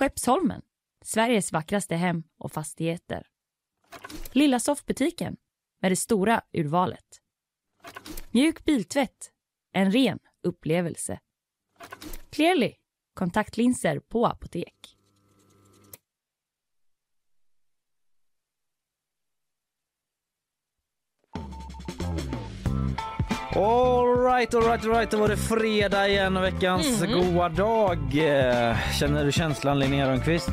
Skeppsholmen, Sveriges vackraste hem och fastigheter. Lilla soffbutiken med det stora urvalet. Mjuk biltvätt, en ren upplevelse. Clearly, kontaktlinser på apotek. Alright, alright, alright. Då var det fredag igen, veckans Mm. goa dag. Eh, Känner du känslan Linnea Rönnqvist?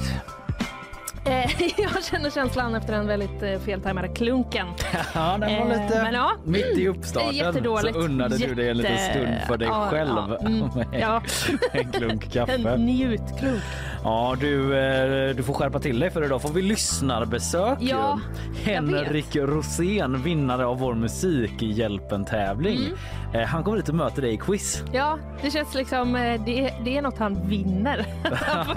Eh, jag känner känslan efter den väldigt eh, feltajmade klunken. Ja, den var Eh, lite men ja. mitt i uppstarten. Jättedåligt. Så unnade du dig en liten Jätte- stund för dig ja, själv ja, mm, med ja. en klunk kaffe. En njutklunk. Ja, du, eh, du får skärpa till dig för idag får vi lyssnarbesök. Ja, ju. Henrik Rosén, vinnare av vår Musikhjälpen-tävling. Mm. Eh, Han kommer hit och möter dig i quiz. Ja, det känns liksom, eh, det, det är något han vinner.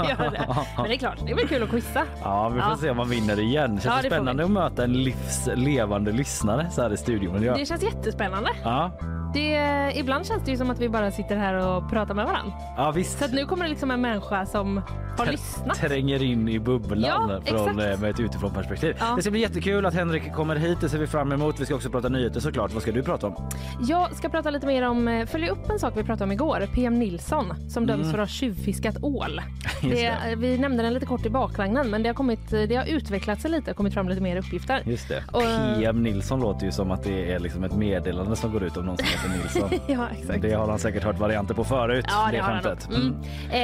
göra det. Men det är klart, det väl kul att quizza. Ja, vi får Ja. se om man vinner igen. Känns Ja, det får spännande att möta en livslevande lyssnare så här i studion. Ja. Det känns jättespännande. Ja, Det, ibland känns det ju som att vi bara sitter här och pratar med varandra. ja visst. Så att nu kommer det liksom en människa som har lyssnat. tränger in i bubblan Ja, från, exakt. eh, med ett utifrån perspektiv. Ja. Det ska bli jättekul att Henrik kommer hit. Det ser vi fram emot. Vi ska också prata nyheter såklart. Vad ska du prata om? Jag ska prata lite mer om, eh, följa upp en sak vi pratade om igår. PM Nilsson som döms för att ha tjuvfiskat ål. Mm. Det, det. vi nämnde den lite kort i bakvagnen men det har, kommit, det har utvecklat sig lite och kommit fram lite mer uppgifter. Just det. Och- PM Nilsson låter ju som att det är liksom ett meddelande som går ut om någon som heter Nilsson. Ja, exakt. Det har han säkert hört varianter på förut. Ja, det, det har han skämtet. nog. Mm.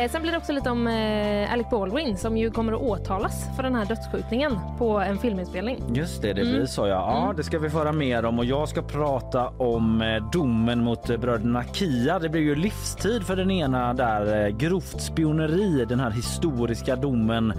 Eh, sen blir det också lite om eh, Alec Baldwin som ju kommer att åtalas för den här dödsskjutningen på en filminspelning. Just det, det Mm. blir så ja. Ja, det ska vi föra mer om och jag ska prata om eh, domen mot eh, bröderna Kia. Det blir ju livstid för den ena där eh, grovt spioneri. Den här historiska domen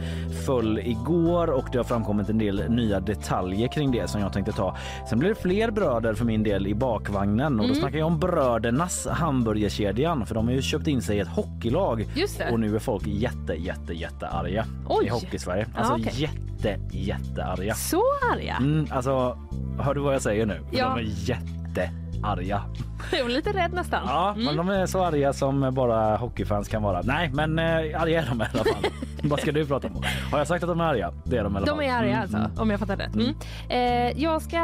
föll igår och det har framkommit en del nya detaljer kring det som jag tänkte ta. Sen blir det fler bröder för min del i bakvagnen och då Mm. Snackar jag om Brödernas hamburgerkedjan för de har ju köpt in sig i ett hockeylag och nu är folk jätte jätte jätte arga Oj. i hockeysverige. Alltså okej. jätte jättearga. Så arga? Mm, alltså, hör du vad jag säger nu? Ja. De är jättearga. Jag var lite rädd nästan. Ja, men de är så arga som bara hockeyfans kan vara. Nej, men eh, arga är de i alla fall. vad ska du prata om? Har jag sagt att de är arga? Det är de i alla De fall. är arga Mm, alltså, mm. om jag fattar rätt. Mm. Eh, jag ska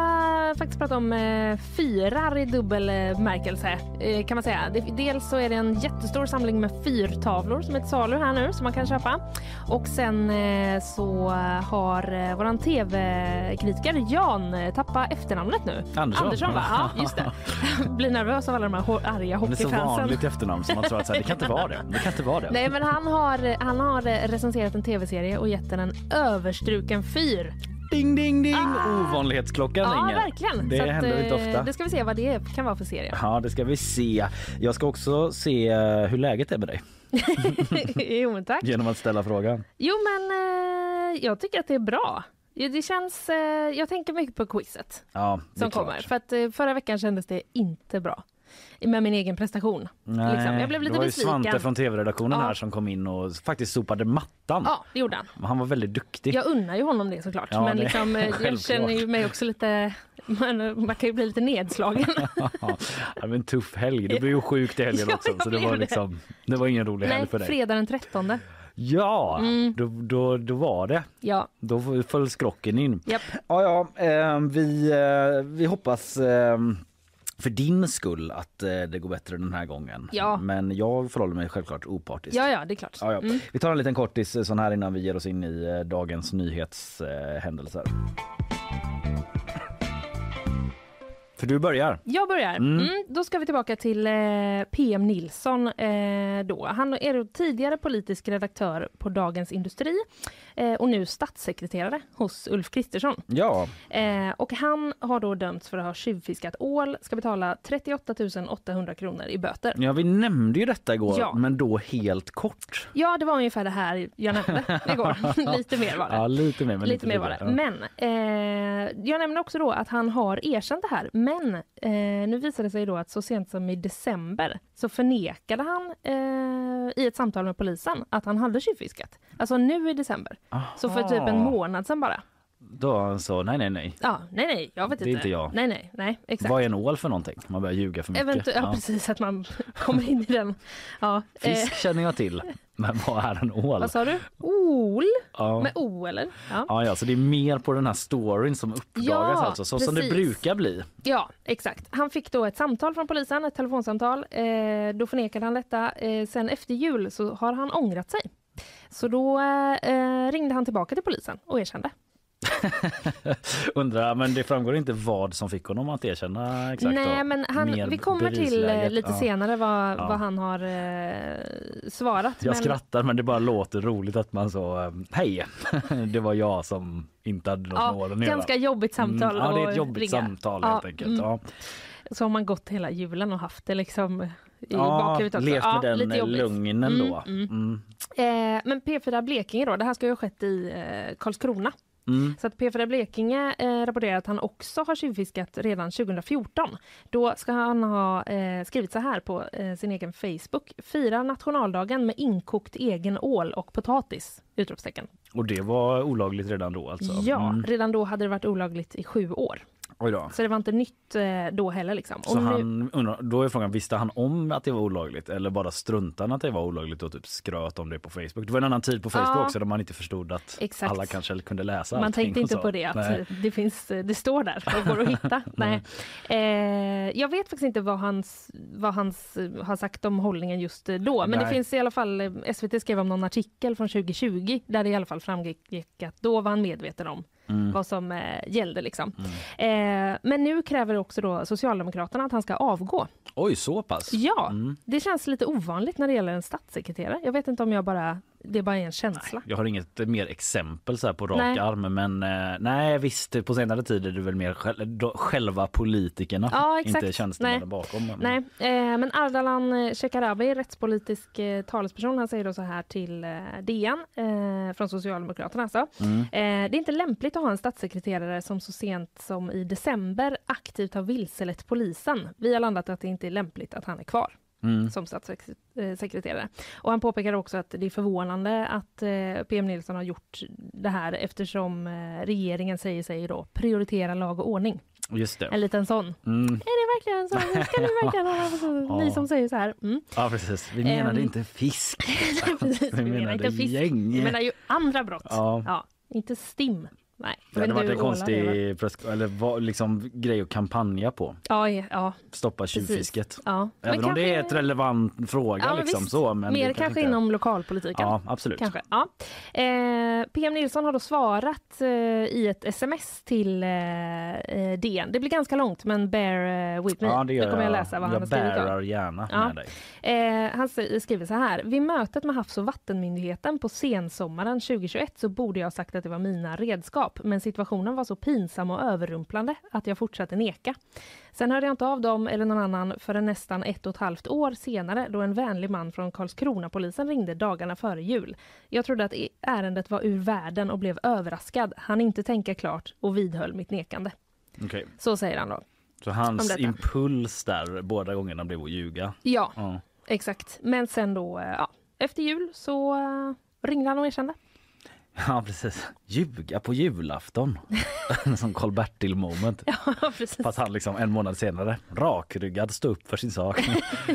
faktiskt prata om eh, fyrar i dubbel bemärkelse eh, kan man säga. Dels så är det en jättestor samling med fyrtavlor som är till salu här nu som man kan köpa. Och sen eh, så har eh, våran tv-kritiker Jan tappat efternamnet nu. Andersson. Andersson va? Ja, just det. Blir nervös av alla de här arga Det är så hockeyfansen. vanligt efternamn som man tror att så här, det kan inte vara det. Det kan inte vara det. Nej men han har, han har eh, recenserat en tv-serie och gett den en överstruken fyr. Ding, ding, ding! Ah. Ovanlighetsklockan Ja, ringer. verkligen. Det Så att, händer inte eh, ofta. Det ska vi se vad det kan vara för serie. Ja, det ska vi se. Jag ska också se eh, hur läget är med dig jo, men tack. genom att ställa frågan. Jo, men eh, jag tycker att det är bra. Ja, Det känns, eh, jag tänker mycket på quizet Ja, som klart. kommer. För att eh, förra veckan kändes det inte bra med min egen prestation. Nej, liksom. Jag blev lite det var besviken. Svante från tv-redaktionen Ja. här som kom in och faktiskt sopade mattan. Ja, det gjorde han. Han var väldigt duktig. Jag unnar ju honom det såklart. Ja, men det- liksom, eh, jag känner ju mig också lite... Man, man kan ju bli lite nedslagen. Ja, det var en tuff helg. Du blev ju sjuk i helgen också. Så det var liksom, det var ingen rolig helg Nej, för dig. fredag den 13. Ja, Mm. då, då, då var det. Ja, Då föll skrocken in. japp. Ja, ja, eh, vi, eh, vi hoppas eh, för din skull att eh, det går bättre den här gången. Ja. Men jag förhåller mig självklart opartiskt. Ja, ja, det är klart. Ja, ja. Mm. Vi tar en liten kortis eh, sån här innan vi ger oss in i eh, dagens nyhetshändelser. För du börjar. Jag börjar. Mm. Mm. då ska vi tillbaka till eh, PM Nilsson. Eh, då. Han är tidigare politisk redaktör på Dagens Industri eh, och nu statssekreterare hos Ulf Kristersson. Ja, Eh, och han har då dömts för att ha tjuvfiskat ål, ska betala 38 800 kronor i böter. ja, vi nämnde ju detta igår, Ja. men då helt kort. Ja, det var ungefär det här jag nämnde igår. Lite mer var det. Ja, lite mer. Men Lite mer var lite. det. Men eh, jag nämner också då att han har erkänt det här. Men eh, nu visade det sig då att så sent som i december så förnekade han eh, i ett samtal med polisen att han hade tjuvfiskat. Alltså nu i december. Så för typ en Aha. månad sedan bara. Då han sa nej nej nej. Ja, nej, nej, jag vet Det är inte. inte jag. Nej, nej, nej, exakt. Vad är en ål för någonting? Man börjar ljuga för mycket. Eventuellt, ja, precis, att man kommer in i den. Ja, eh, Fisk känner jag till. Men vad är en ål? vad sa du? Ol? Ja. Med O eller? Ja. Ja, ja, så det är mer på den här storyn som uppdagas Ja, alltså, så som det precis. brukar bli. Ja, exakt. Han fick då ett samtal från polisen, ett telefonsamtal. Eh, då förnekade han detta. Eh, sen efter jul så har han ångrat sig. Så då eh, ringde han tillbaka till polisen och erkände. Undrar, men det framgår inte vad som fick honom att erkänna exakt. Nej, men han, vi kommer till eh, lite Ja. senare vad, Ja. vad han har eh, svarat. Jag men, skrattar men det bara låter roligt att man så eh, hej, det var jag som inte hade något med Ja, att göra. ganska jobbigt samtal. Mm, ja, det är ett jobbigt ringa. samtal Ja, helt enkelt. mm. Ja. Så har man gått hela julen och haft det liksom i Ja, levt med ja, den lite jobbigt. lugnen Mm, då. mm. Mm. Eh, men P4 Blekinge då, det här ska ju ha skett i eh, Karlskrona. Mm. Så att P4 Blekinge eh, rapporterar att han också har tjuvfiskat redan 2014. Då ska han ha eh, skrivit så här på eh, sin egen Facebook. Fira nationaldagen med inkokt egen ål och potatis! Utropstecken. Och det var olagligt redan då alltså? Ja, Mm. redan då hade det varit olagligt i sju år. Så det var inte nytt eh, då heller liksom. Så nu- han, undrar, då är frågan, visste han om att det var olagligt eller bara struntade han att det var olagligt och typ skröt om det på Facebook? Det var en annan tid på Facebook Ja. också där man inte förstod att Exakt. alla kanske kunde läsa Man tänkte inte på det, att Nej. det, finns, det står där och går att hitta. Nej. Eh, jag vet faktiskt inte vad hans, vad hans har sagt om hållningen just eh, då, men det Nej. finns i alla fall, eh, SVT skrev om någon artikel från 2020 där det i alla fall framgick att då var han medveten om Mm. vad som eh, gällde. Liksom. Eh, men nu kräver också då Socialdemokraterna att han ska avgå. Oj, så pass? Ja, Mm. det känns lite ovanligt när det gäller en statssekreterare. Jag vet inte om jag bara, det bara är en känsla. Jag har inget mer exempel så på rak Nej. arm men eh, nej visst på senare tid är det väl mer själ- då- själva politikerna Ja, inte tjänstemännen Nej. bakom. Men- Nej, eh, men Ardalan Shekarabi, rättspolitisk eh, talesperson, han säger då så här till eh, DN från Socialdemokraterna. Alltså. Mm. Det är inte lämpligt att ha en statssekreterare som så sent som i december aktivt har vilselett polisen. Vi har landat att det inte är lämpligt att han är kvar Mm. som statssekreterare. Och han påpekar också att det är förvånande att eh, PM Nilsson har gjort det här eftersom eh, regeringen säger sig då prioritera lag och ordning. Just det. En liten sån. Mm. Är det verkligen så? Ska ni verkligen ha så? Ni som säger så här. Mm. Ja precis, vi menade Ehm. inte fisk. Precis, vi menar inte fisk. gäng. Vi menar ju andra brott. Ja. Ja, inte STIM. Nej, Det jag hade varit en konstig eller vad, liksom, grej att kampanja på. Ja, ja, Stoppa tjuvfisket. Ja. Men Även om det är ett kanske- relevant fråga. Ja, men liksom, visst. så, men Mer det kanske inte- inom lokalpolitiken. Ja, absolut. Kanske. Ja. Eh, PM Nilsson har då svarat eh, i ett sms till eh, eh, DN. Det blir ganska långt, men bear eh, with me. Ja, det gör Då kommer jag jag. läsa vad han jag har skrivit. bärar gärna Ja. med dig. Eh, han skriver så här. Vid mötet med Havs och vattenmyndigheten på sensommaren 2021 så borde jag ha sagt att det var mina redskap. Men situationen var så pinsam och överrumplande att jag fortsatte neka. Sen hörde jag inte av dem eller någon annan förrän nästan ett och ett halvt år senare då en vänlig man från Karlskronapolisen ringde dagarna före jul. Jag trodde att ärendet var ur världen och blev överraskad. Han inte tänka klart och vidhöll mitt nekande. Okej. Så säger han då. Så hans impuls där båda gångerna blev att ljuga. Ja, Ja. exakt. Men sen då, eh, ja, efter jul så eh, ringde han och erkände. ja, precis. Ljuga på julafton. Som Karl-Bertil moment. Ja, precis. Fast han liksom en månad senare rakryggad stå upp för sin sak.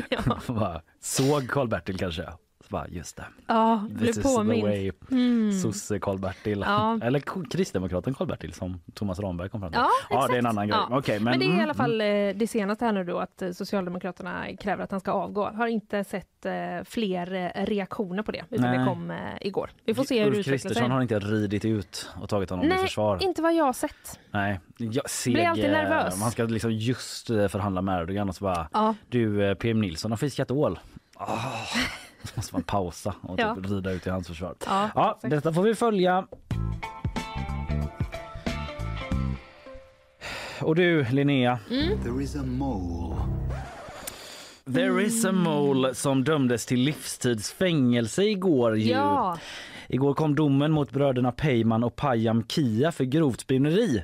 Ja. Såg Karl-Bertil kanske? Bara, just det. Ja, This is the påmind. way. Mm. Sosse Karl-Bertil. Ja. Eller kristdemokraten Karl-Bertil som Thomas Ramberg kom fram till. Ja, ja, det är en annan grej. Ja. Okej, Men, men, det är i mm, alla fall eh, det senaste här nu då att Socialdemokraterna kräver att han ska avgå. Har inte sett eh, fler eh, reaktioner på det utan Nej. det kom igår. Vi får se hur Ulf. Kristersson har inte ridit ut och tagit honom i Nej, försvar. inte vad jag har sett. Nej, jag seg, Blir alltid nervös. Man ska liksom just förhandla med Erdogan och så bara Ja. Du PM Nilsson har fiskat ål. Oh, måste man pausa och Ja. typ rida ut i hans försvar. Ja, Ja, detta får vi följa. Och du Linnea, There is a mole. there is a mole som dömdes till livstidsfängelse igår ju. Ja, Igår kom domen mot bröderna Peyman och Payam Kia för grovt spioneri.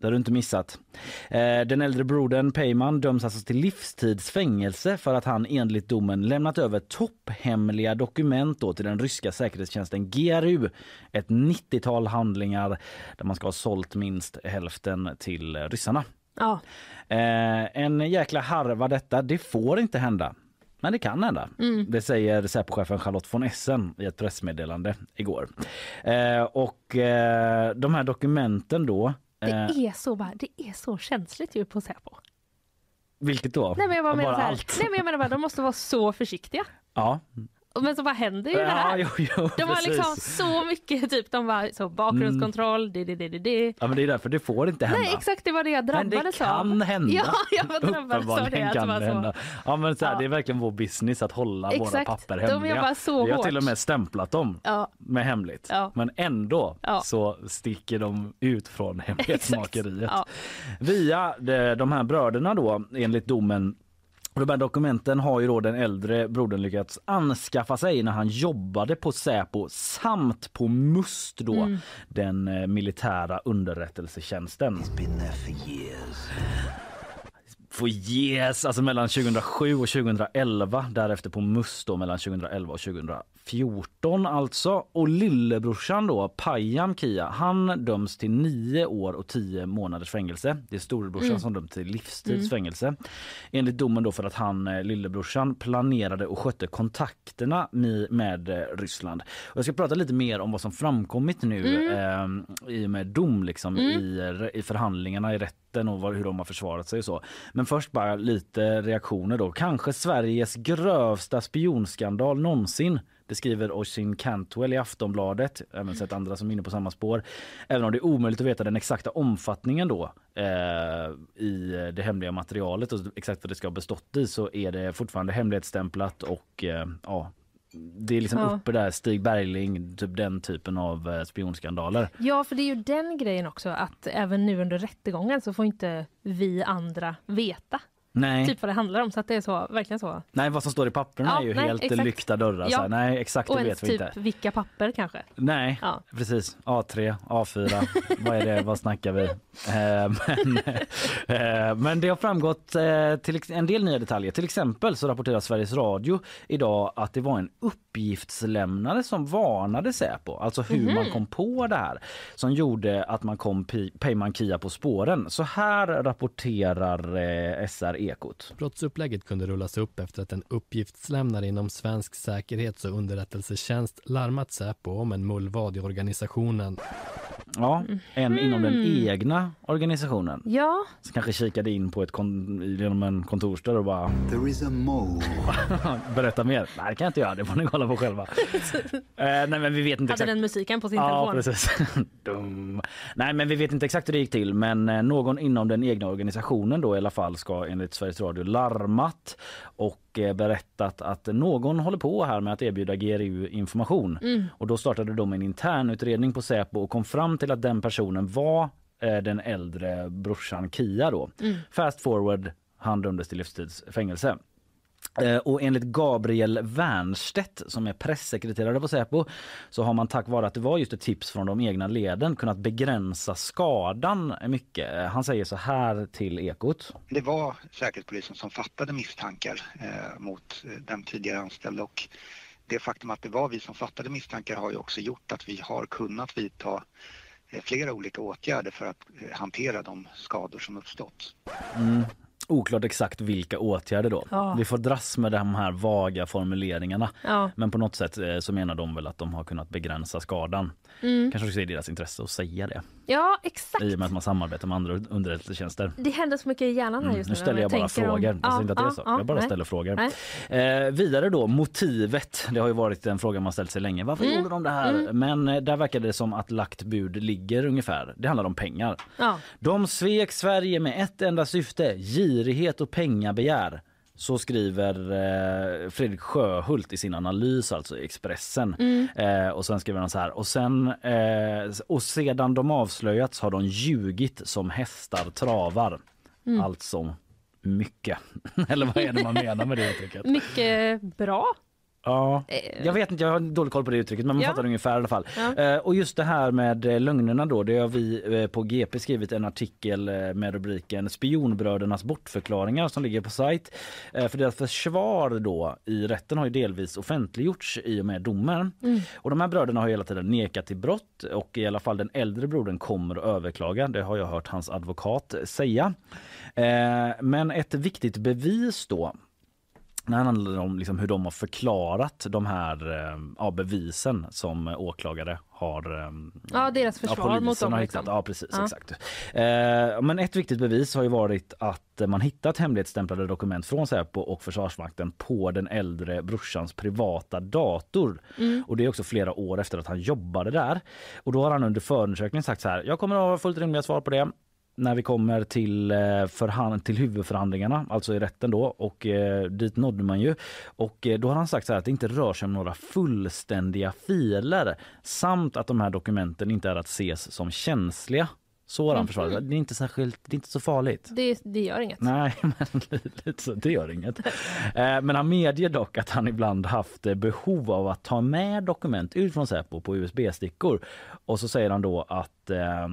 Det har du inte missat. Eh, den äldre brodern Peyman döms alltså till livstidsfängelse för att han enligt domen lämnat över topphemliga dokument till den ryska säkerhetstjänsten GRU. Ett 90-tal handlingar där man ska ha sålt minst hälften till ryssarna. Ja. Eh, en jäkla harva detta. Det får inte hända. Men det kan hända. Det säger Säpochefen Charlotte von Essen i ett pressmeddelande igår. Eh, och eh, de här dokumenten då. Det eh, är så, bara, det är så känsligt ju på Säpo. vilket då? Nej men jag bara menar, så här, allt? nej, men jag menar bara, de måste vara så försiktiga. Ja. Men så bara händer ju det här. Ja, jo, jo, de har. Mm. liksom så mycket, typ de var så bakgrundskontroll, det, det, det, det, det. Ja men det är därför det får inte hända. Nej exakt det var det jag men det drabbades av. kan hända. Ja, jag var drabbades av det. Det kan det hända. Ja men så här, Ja. det är verkligen vår business att hålla våra Exakt. papper De hemliga. jobbar så Vi har hårt. till och med stämplat dem Ja. med hemligt. Ja. Men ändå så sticker de ut från hemlighetsmakeriet. Via de, de här bröderna då enligt domen och de här dokumenten har ju då den äldre brodern lyckats anskaffa sig när han jobbade på Säpo samt på MUST då, Mm. den eh, militära underrättelsetjänsten. Been there for years. For yes, alltså mellan 2007 och 2011, därefter på MUST då mellan 2011 och 2014 alltså. Och lillebrorsan då, Payam Kia, han döms till nio år och tio månaders fängelse. Det är storebrorsan som döms till livstids fängelse. Enligt domen då för att han, eh, lillebrorsan, planerade och skötte kontakterna med, med eh, Ryssland. Och jag ska prata lite mer om vad som framkommit nu eh, i och med dom liksom, i, eh, i förhandlingarna i rätten och vad, hur de har försvarat sig och så. Men först bara lite reaktioner då. Kanske Sveriges grövsta spionskandal någonsin. Det skriver Oisin Cantwell i Aftonbladet. Även sett andra som är inne på samma spår. Även om det är omöjligt att veta den exakta omfattningen då eh, i det hemliga materialet och exakt vad det ska ha bestått i så är det fortfarande hemlighetsstämplat och eh, ja det är liksom Ja. uppe där, Stig Bergling, typ den typen av eh, spionskandaler. Ja, för det är ju den grejen också att även nu under rättegången så får inte vi andra veta Nej, typ vad det handlar om. Så att det är så, verkligen så. nej vad som står i papperna Ja, är ju nej, helt exakt. lyckta dörrar. Ja. Så här, nej exakt Och det vet vi typ inte. vilka papper kanske. Nej, Ja. precis. A3, A4, vad är det, vad snackar vi? Eh, men, eh, men det har framgått eh, till en del nya detaljer. Till exempel så rapporterar Sveriges Radio idag att det var en uppgiftslämnare som varnade Säpo, alltså hur Mhm. man kom på det här, som gjorde att man kom Peyman Kia på spåren. Så här rapporterar SR Ekot. Brottsupplägget kunde rullas upp efter att en uppgiftslämnare inom svensk säkerhets och underrättelsetjänst larmat Säpo om en mullvad i organisationen. Ja, en inom den Mhm. egna organisationen. Ja, som kanske kikade in på ett kon- genom en kontorsdörr och bara There is a mole. berätta mer. Nej det kan jag inte göra, det får ni kolla på själva. eh, nej men vi vet inte hade exakt. den musiken på sin Ja telefon. precis. Dum. Nej men vi vet inte exakt hur det gick till men eh, någon inom den egna organisationen då i alla fall ska enligt Sveriges Radio larmat och eh, berättat att någon håller på här med att erbjuda GRU information. Mm. Och då startade de en internutredning på Säpo och kom fram till att den personen var eh, den äldre brorsan Kia då. Mm. Fast forward, han dömdes till livstids fängelse. Eh, Och enligt Gabriel Wernstedt som är pressekreterare på Säpo så har man tack vare att det var just ett tips från de egna leden kunnat begränsa skadan mycket. Eh, Han säger så här till Ekot. Det var Säkerhetspolisen som fattade misstankar eh, mot eh, den tidigare anställda och det faktum att det var vi som fattade misstankar har ju också gjort att vi har kunnat vidta flera olika åtgärder för att hantera de skador som uppstått. Mm. Oklart exakt vilka åtgärder då. Ja. Vi får dras med de här vaga formuleringarna. Ja. Men på något sätt eh, så menar de väl att de har kunnat begränsa skadan. Mm. Kanske också i deras intresse att säga det ja, exakt. i och med att man samarbetar med andra underrättelsetjänster. Det händer så mycket i hjärnan här Mm, just nu när ställer jag bara om- frågor. Jag Ja, säger inte att det är ja, så. ja, jag bara nej. ställer frågor. Eh, vidare då, motivet. Det har ju varit en fråga man ställt sig länge. Varför Mm, gjorde de det här? Men eh, där verkar det som att lagt bud ligger ungefär. Det handlar om pengar. Ja. De svek Sverige med ett enda syfte, girighet och pengabegär. Så skriver eh, Fredrik Sjöhult i sin analys alltså i Expressen. Mm. Eh, och sen skriver han så här. Och, sen, eh, och sedan de avslöjats har de ljugit som hästar travar. Mm. Alltså mycket. Eller vad är det man menar med det uttrycket? Mycket bra. Ja, Eh. jag vet inte, jag har dålig koll på det uttrycket men man Ja. fattar ungefär i alla fall. Ja. Eh, och just det här med eh, lögnerna då, det har vi eh, på GP skrivit en artikel med rubriken Spionbrödernas bortförklaringar som ligger på sajt. För deras försvar då i rätten har ju delvis offentliggjorts i och med domen. Och de här bröderna har hela tiden nekat till brott och i alla fall den äldre brodern kommer att överklaga. Det har jag hört hans advokat säga. Men ett viktigt bevis då det handlar om liksom hur de har förklarat de här eh, ja, bevisen som åklagare har eh, Ja, deras försvar polisen mot dem. har Liksom. hittat. Ja, precis. Ja. Exakt. Eh, men ett viktigt bevis har ju varit att man hittat hemligstämplade dokument från Säpo och Försvarsmakten på den äldre brorsans privata dator. Mm. Och det är också flera år efter att han jobbade där. Och då har han under förundersökningen sagt så här. Jag kommer att ha fullt rimliga svar på det när vi kommer till, eh, förhand- till huvudförhandlingarna, alltså i rätten då och eh, dit nådde man ju. Och eh, då har han sagt så här att det inte rör sig om några fullständiga filer samt att de här dokumenten inte är att ses som känsliga. Så har han försvarat det. Det är inte särskilt, det är inte så farligt. Det, det gör inget. Nej, men lite så, det gör inget. Eh, Men han medger dock att han ibland haft eh, behov av att ta med dokument ut från Säpo på USB-stickor. Och så säger han då att, eh,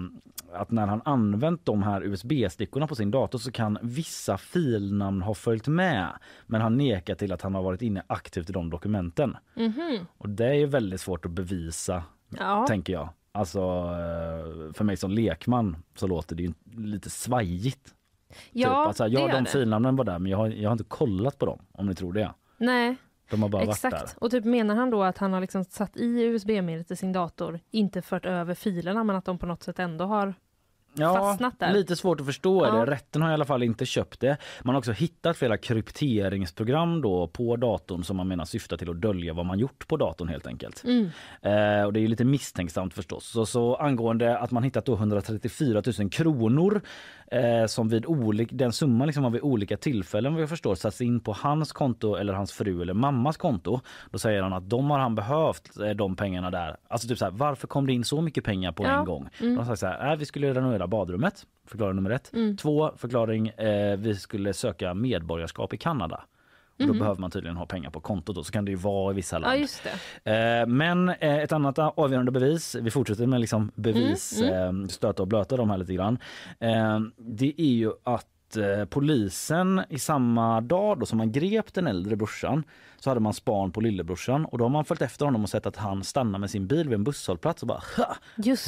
att när han använt de här USB-stickorna på sin dator så kan vissa filnamn ha följt med. Men han nekar till att han har varit inne aktivt i de dokumenten. Och det är ju väldigt svårt att bevisa, Ja. tänker jag. Alltså eh, för mig som lekman så låter det ju lite svajigt. Ja, typ. alltså, ja, de filnamnen var där men jag har, jag har inte kollat på dem om ni tror det. Nej, De har bara varit exakt. där. Och typ menar han då att han har liksom satt i USB-minnet i sin dator, inte fört över filerna men att de på något sätt ändå har Ja, fastnat där. lite svårt att förstå Ja. det. Rätten har i alla fall inte köpt det. Man har också hittat flera krypteringsprogram då på datorn som man menar syftar till att dölja vad man gjort på datorn helt enkelt. Mm. Eh, och det är lite misstänksamt förstås. Så, så angående att man hittat då 134 000 kronor eh, som vid olika, den summan liksom har vid olika tillfällen vad jag förstår satts in på hans konto eller hans fru eller mammas konto. Då säger han att de har han behövt eh, de pengarna där. Alltså typ så här, varför kom det in så mycket pengar på Ja. en gång? De har sagt så här, äh, vi skulle renovera badrummet. Förklaring nummer ett. Mm. Två, förklaring, eh, vi skulle söka medborgarskap i Kanada. Och då behöver man tydligen ha pengar på kontot då, så kan det ju vara i vissa land. Mhm. Ja. Eh, Men eh, ett annat avgörande bevis, vi fortsätter med liksom bevis, Mm, eh, stöta och blöta de här lite grann. Det är ju att polisen i samma dag då som man grep den äldre brorsan så hade man span på lillebrorsan och då har man följt efter honom och sett att han stannar med sin bil vid en busshållplats och bara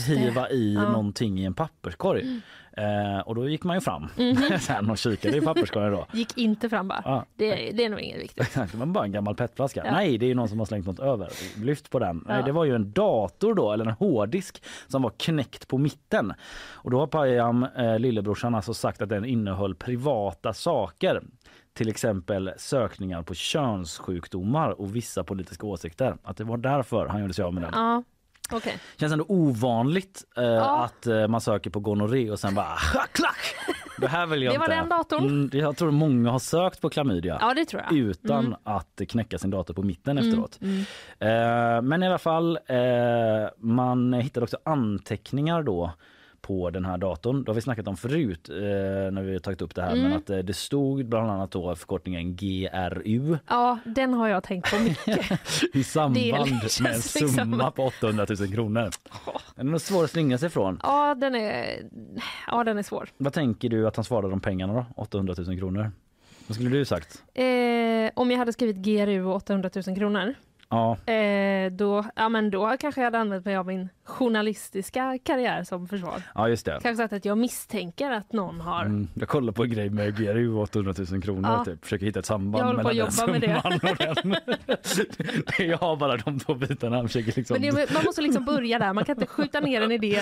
hiva i Ja. någonting i en papperskorg. Eh, och då gick man ju fram Mhm. sen och kikade i papperskorgen då. Gick inte fram bara. Ja. Det, det är nog inget viktigt. Det var bara en gammal petflaska. Ja. Nej, det är ju någon som har slängt något över. Lyft på den. Nej, Ja. det var ju en dator då, eller en hårddisk som var knäckt på mitten. Och då har Payam, eh, lillebrorsan, alltså sagt att den innehöll privata saker. Till exempel sökningar på könssjukdomar och vissa politiska åsikter. Att det var därför han gjorde sig av med den. Ja, okej. Känns ändå ovanligt eh, Ja. att eh, man söker på gonorré och sen bara "Ha, klack! Det här vill jag Det var inte. den datorn. Mm, jag tror många har sökt på klamydia Ja, det tror jag. utan att knäcka sin dator på mitten efteråt. mm. Eh, men i alla fall, eh, man hittade också anteckningar då på den här datorn. Det har vi snackat om förut eh, när vi har tagit upp det här. Mm. Men att eh, det stod bland annat då förkortningen GRU Ja, den har jag tänkt på mycket. i samband med en liksom- summa på 800 000 kronor. Den är svår att slingra sig ifrån. Ja, den är, ja, den är svår. Vad tänker du att han svarade om pengarna då? 800 000 kronor? Vad skulle du sagt? Eh, om jag hade skrivit GRU och 800 000 kronor, Ja, eh, då, ja, men då kanske jag hade använt mig av min journalistiska karriär som försvar. ja just det. Kanske att jag misstänker att någon har... Mm, jag kollar på en grej med GRU 800 000 kronor. Ja. Typ. Försöker hitta ett samband mellan den med det. summan och den. jag har bara de två bitarna. Försöker liksom... Men det, man måste liksom börja där, man kan inte skjuta ner en idé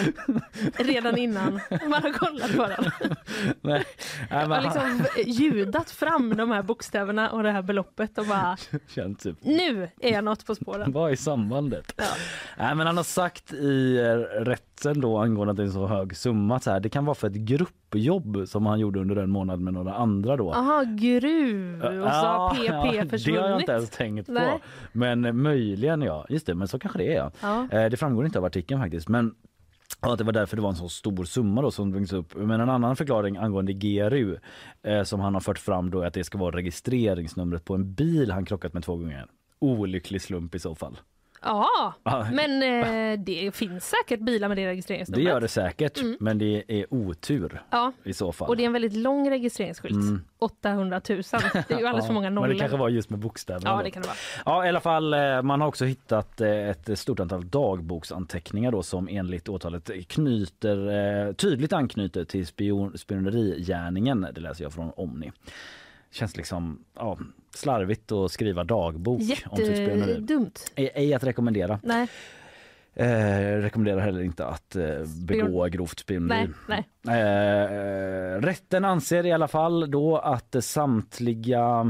redan innan man har kollat på den. Nej, nej, han liksom ljudat fram de här bokstäverna och det här beloppet och bara känns typ... nu är jag något på spåren. Vad är sambandet? Ja. Nej, men han har sagt i eh, rätten då angående att det är en så hög summa så här, det kan vara för ett gruppjobb som han gjorde under en månad med några andra då. Aha, gruv och så har PP ja, Det har jag försvunnit. inte ens tänkt på. Nej. Men eh, möjligen ja, just det, men så kanske det är. Ja. Eh, Det framgår inte av artikeln faktiskt. Men Ja, att det var därför det var en så stor summa då som drogs upp. Men en annan förklaring angående GRU eh, som han har fört fram då är att det ska vara registreringsnumret på en bil han krockat med två gånger. olycklig slump i så fall. Ja, men eh, det finns säkert bilar med det Det registreringsnumret. gör det säkert, men det är otur Ja, i så fall. och det är en väldigt lång registreringsskylt. 800 000. Det är ju alldeles för många Mm. Men nollor. det kanske var just med bokstäverna. Ja, då. det kan det vara. Ja, i alla fall. eh, Man har också hittat eh, ett stort antal dagboksanteckningar då som enligt åtalet knyter, eh, tydligt anknyter till spion, spionerigärningen. Det läser jag från Omni. Känns liksom ja, slarvigt att skriva dagbok om sitt spioneri. Ej, ej att rekommendera. Nej, Eh, rekommenderar heller inte att eh, begå grovt spioneri. nej, nej. Eh, rätten anser i alla fall då att samtliga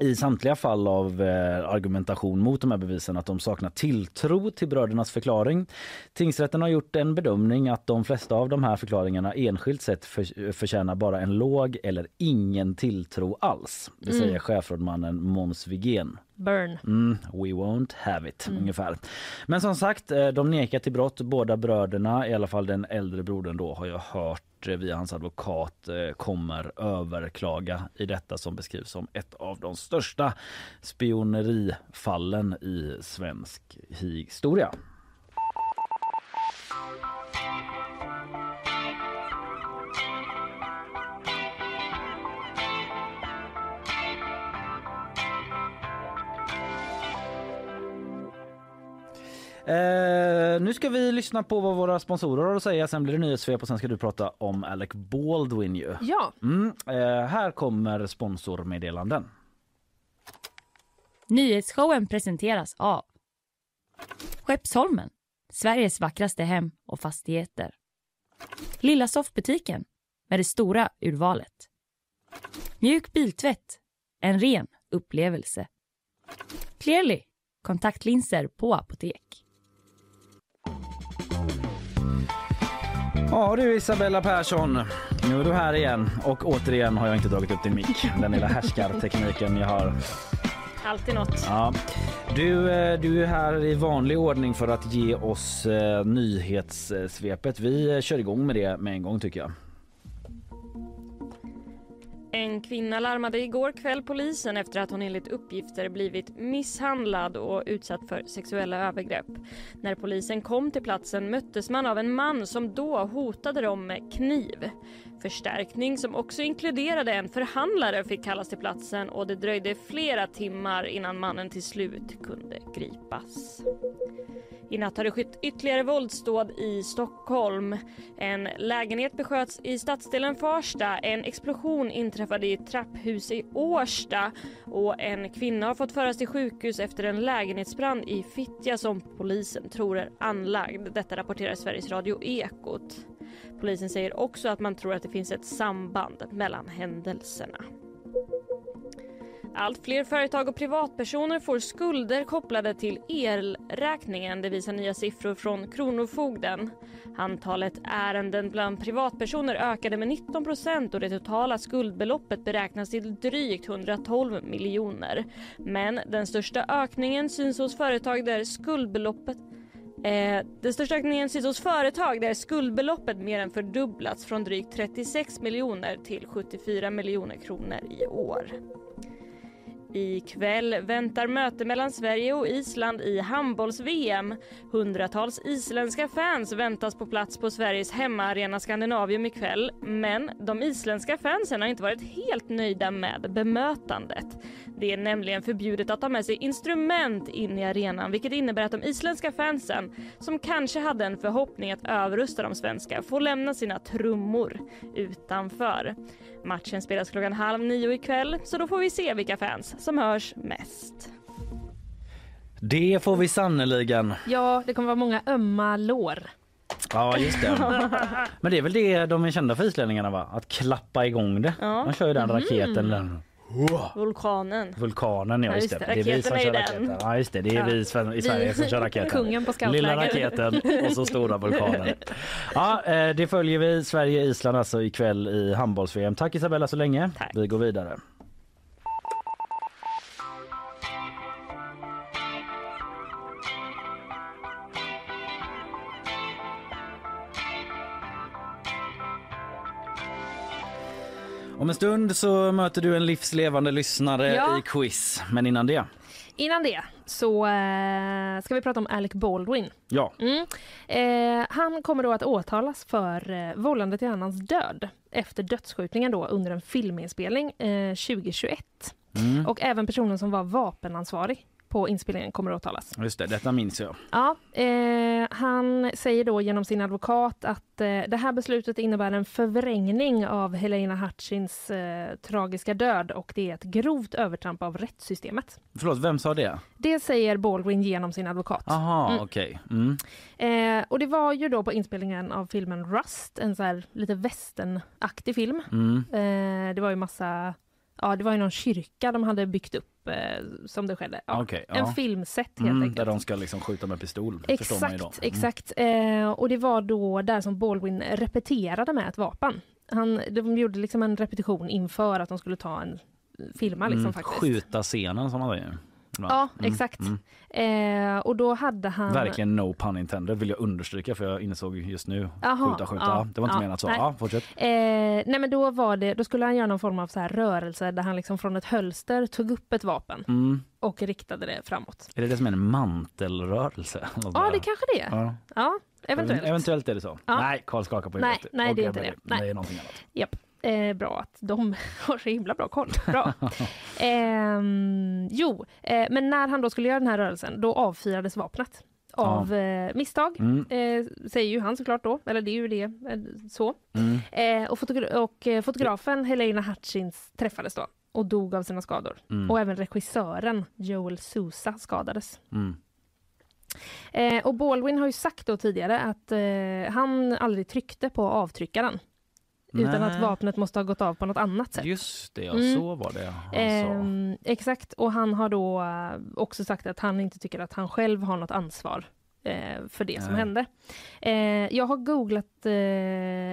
i samtliga fall av eh, argumentation mot de här bevisen att de saknar tilltro till brödernas förklaring. Tingsrätten har gjort en bedömning att de flesta av de här förklaringarna enskilt sett för, förtjänar bara en låg eller ingen tilltro alls. Det säger chefrådmannen Måns Wigén. Burn. Mm, we won't have it, ungefär. Men som sagt, eh, de nekar till brott, båda bröderna. I alla fall den äldre brodern då har jag hört eh, via hans advokat eh, kommer överklaga i detta som beskrivs som ett av de största spionerifallen i svensk historia. Eh, nu ska vi lyssna på vad våra sponsorer har att säga. Sen blir det nyhetssvep och sen ska du prata om Alec Baldwin ju. Ja, Mm, eh, här kommer sponsormeddelanden. Nyhetsshowen presenteras av Skeppsholmen, Sveriges vackraste hem och fastigheter. Lilla soffbutiken med det stora urvalet. Mjuk biltvätt, en ren upplevelse. Clearly, kontaktlinser på apotek. Ja du Isabella Persson, nu är du här igen och återigen har jag inte dragit upp din mick. Den lilla härskartekniken jag har. alltid något. Ja. Du, eh, du är här i vanlig ordning för att ge oss eh, nyhetssvepet. Vi eh, kör igång med det med en gång tycker jag. En kvinna larmade igår kväll polisen efter att hon enligt uppgifter blivit misshandlad och utsatt för sexuella övergrepp. När polisen kom till platsen möttes man av en man som då hotade dem med kniv. Förstärkning som också inkluderade en förhandlare fick kallas till platsen och det dröjde flera timmar innan mannen till slut kunde gripas. I natt har det skett ytterligare våldsdåd i Stockholm. En lägenhet besköts i stadsdelen Farsta, en explosion inträffade i ett trapphus i Årsta och en kvinna har fått föras till sjukhus efter en lägenhetsbrand i Fittja som polisen tror är anlagd. Detta rapporterar Sveriges Radio Ekot. Polisen säger också att man tror att det finns ett samband mellan händelserna. Allt fler företag och privatpersoner får skulder kopplade till elräkningen. Det visar nya siffror från Kronofogden. Antalet ärenden bland privatpersoner ökade med 19 procent och det totala skuldbeloppet beräknas till drygt 112 miljoner. Men den största ökningen syns hos företag där skuldbeloppet Eh, den största ökningen syns hos företag där skuldbeloppet mer än fördubblats från drygt 36 miljoner till 74 miljoner kronor i år. I kväll väntar möte mellan Sverige och Island i handbolls-VM. Hundratals isländska fans väntas på plats på Sveriges hemmaarena Skandinavium ikväll. Men de isländska fansen har inte varit helt nöjda med bemötandet. Det är nämligen förbjudet att ta med sig instrument in i arenan vilket innebär att de isländska fansen, som kanske hade en förhoppning att överrusta de svenska, får lämna sina trummor utanför. Matchen spelas klockan halv nio ikväll så då får vi se vilka fans som hörs mest. Det får vi sannoliken. Ja, det kommer vara många ömma lår. Ja just det. Men det är väl det de är kända för islänningarna va? Att klappa igång det. Ja. Man kör ju den raketen. Vulkanen. Vulkanen ja Ja, just det. det. Är vi som kör raketen. Ja just det. Det är vi i Sverige som kör raketen. Kungen på Lilla scoutläger. raketen och så stora vulkanen. Ja, eh, det följer vi. Sverige-Island alltså ikväll i handbolls-VM. Tack Isabella så länge. Tack. Vi går vidare. Om en stund så möter du en livslevande lyssnare Ja. i quiz. Men innan det. Innan det så eh, ska vi prata om Alec Baldwin. Ja, Mm. Eh, han kommer då att åtalas för eh, vållande till annans död efter dödsskjutningen då under en filminspelning eh, 2021. mm. Och även personen som var vapenansvarig på inspelningen kommer att åtalas. just det. Detta minns jag. Ja, eh, han säger då genom sin advokat att eh, det här beslutet innebär en förvrängning av Helena Hutchins eh, tragiska död och det är ett grovt övertramp av rättssystemet. Förlåt, vem sa det? Det säger Baldwin genom sin advokat. Aha, Mm. okej. Mm. Eh, och det var ju då på inspelningen av filmen Rust, en så här lite westernaktig film. Mm. Eh, det var ju massa, ja det var ju någon kyrka de hade byggt upp eh, som det skedde. Ja, En ja. filmset helt Mm, enkelt. där de ska liksom skjuta med pistol. Exakt, exakt. Eh, och det var då där som Baldwin repeterade med ett vapen. Han, de gjorde liksom en repetition inför att de skulle ta en filma liksom Mm, faktiskt. Skjuta scenen som man säger. Ja, Mm, exakt. mm. Eh, och då hade han... Verkligen no pun intended vill jag understryka för jag insåg just nu. Jaha, skjuta, skjuta. ja, det var inte ja, menat så. nej. Ja, fortsätt. Eh, nej men då var det, då skulle han göra någon form av så här rörelse där han liksom från ett hölster tog upp ett vapen Mm. och riktade det framåt. Är det det som är en mantelrörelse? Ja, det kanske det är. Ja. Ja, eventuellt. Eventuellt är det så. Nej, Karl skakar på Nej, huvudet. nej, det är inte det. Det Nej. är någonting annat. Japp. Eh, bra att de har så himla bra koll. Bra. Ehm, jo, eh, men när han då skulle göra den här rörelsen, då avfyrades vapnet. Av eh, misstag, Mm. eh, säger ju han såklart då. Eller det är ju det, eh, så. Mm. Eh, och, fotogra- och eh, fotografen Helena Hutchins träffades då och dog av sina skador. Mm. Och även regissören Joel Sousa skadades. Mm. Eh, och Baldwin har ju sagt då tidigare att eh, han aldrig tryckte på avtryckaren. Utan att vapnet måste ha gått av på något annat sätt. Just det, ja, Mm. så var det han sa. Ehm, exakt, och han har då eh, också sagt att han inte tycker att han själv har något ansvar för det som Nej. hände. Eh, jag har googlat eh,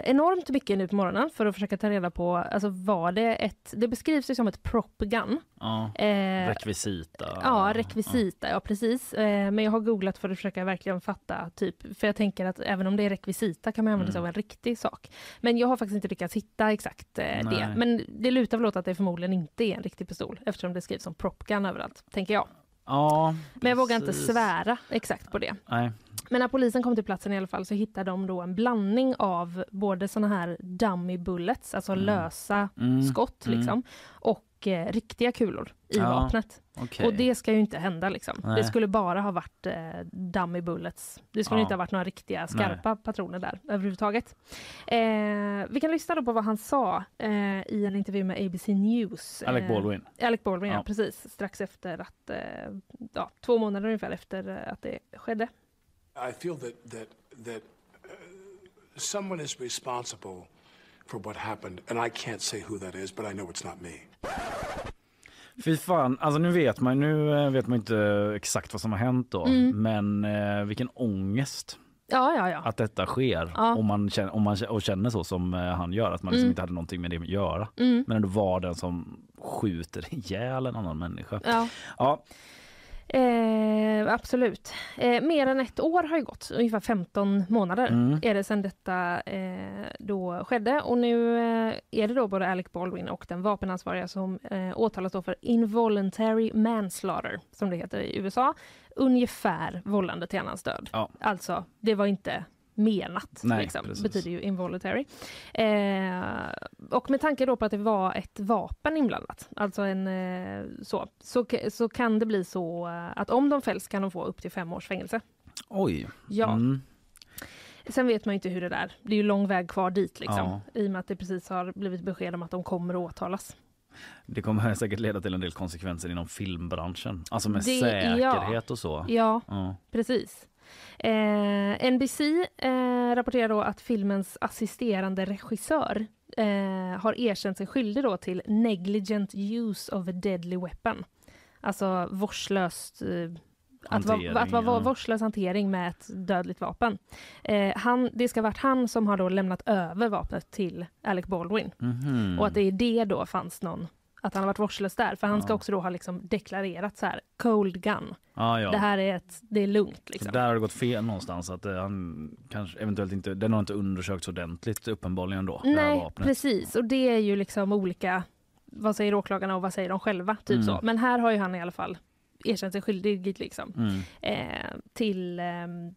enormt mycket nu på morgonen för att försöka ta reda på, alltså var det ett, det beskrivs ju som ett prop gun. Ja. Eh, Rekvisita. Ja, rekvisita, ja precis. Eh, men jag har googlat för att försöka verkligen fatta, typ, för jag tänker att även om det är rekvisita kan man använda sig Mm. av en riktig sak. Men jag har faktiskt inte lyckats hitta exakt eh, det. Men det lutar väl åt att det förmodligen inte är en riktig pistol eftersom det skrivs som propgun överallt, tänker jag. Ja, Men jag vågar inte precis. svära exakt på det. Nej. Men när polisen kom till platsen i alla fall så hittade de då en blandning av både såna här dummy bullets, alltså Mm. lösa Mm. skott Mm. liksom, och eh, riktiga kulor i Ja, vapnet. Okej. Och det ska ju inte hända liksom. Nej. Det skulle bara ha varit eh, dummy bullets. Det skulle Ja. inte ha varit några riktiga skarpa patroner där överhuvudtaget. Eh, vi kan lyssna då på vad han sa eh, i en intervju med ABC News. Alec Eh, Baldwin. Alec Baldwin, ja. Ja. precis. Strax efter att, eh, ja, två månader ungefär efter att det skedde. I feel that that that uh, someone is responsible for what happened, and I can't say who that is, but I know it's not me. Fy fan, alltså nu vet man nu eh, vet man inte exakt vad som har hänt då, Mm. men eh, vilken ångest Ja, ja, ja. att detta sker Ja. om man känner, om man och känner så som eh, han gör, att man liksom Mm. inte hade någonting med det att göra. Mm. Men ändå var den som skjuter ihjäl en annan människa. ja. Ja, Eh, absolut. Eh, mer än ett år har gått, ungefär 15 månader Mm. är det sedan detta eh, då skedde. Och nu eh, är det då både Alec Baldwin och den vapenansvariga som eh, åtalas då för involuntary manslaughter, som det heter i USA. Ungefär vållande till annans död. Ja. Alltså, det var inte menat, Nej, liksom, precis. betyder ju involuntary. Eh, och med tanke då på att det var ett vapen inblandat, alltså en eh, så, så, så kan det bli så eh, att om de fälls kan de få upp till fem års fängelse. oj. Ja. Mm. Sen vet man ju inte hur det där, det är ju lång väg kvar dit liksom, Ja. i och med att det precis har blivit besked om att de kommer att åtalas. Det kommer säkert leda till en del konsekvenser inom filmbranschen. Alltså med Det- säkerhet och så. Ja, Ja. precis. Eh, NBC eh, rapporterar då att filmens assisterande regissör eh, har erkänt sig skyldig då till negligent use of a deadly weapon. Alltså vårdslöst eh, att vara, att vara vårdslös hantering med ett dödligt vapen. Eh, han, det ska ha varit han som har då lämnat över vapnet till Alec Baldwin. Mhm. Och att det i det då fanns någon, att han har varit vårdslös där. För han ska också då ha liksom deklarerat så här, cold gun. ja, ja. Det här är ett, det är lugnt Så liksom. där har det gått fel någonstans. Att eh, han kanske eventuellt inte, den har inte undersökts ordentligt uppenbarligen då. Nej, precis. Och det är ju liksom olika, vad säger åklagarna och vad säger de själva? Typ Mm. så. Men här har ju han i alla fall erkänt sig skyldig liksom, Mm. eh, till, ehm,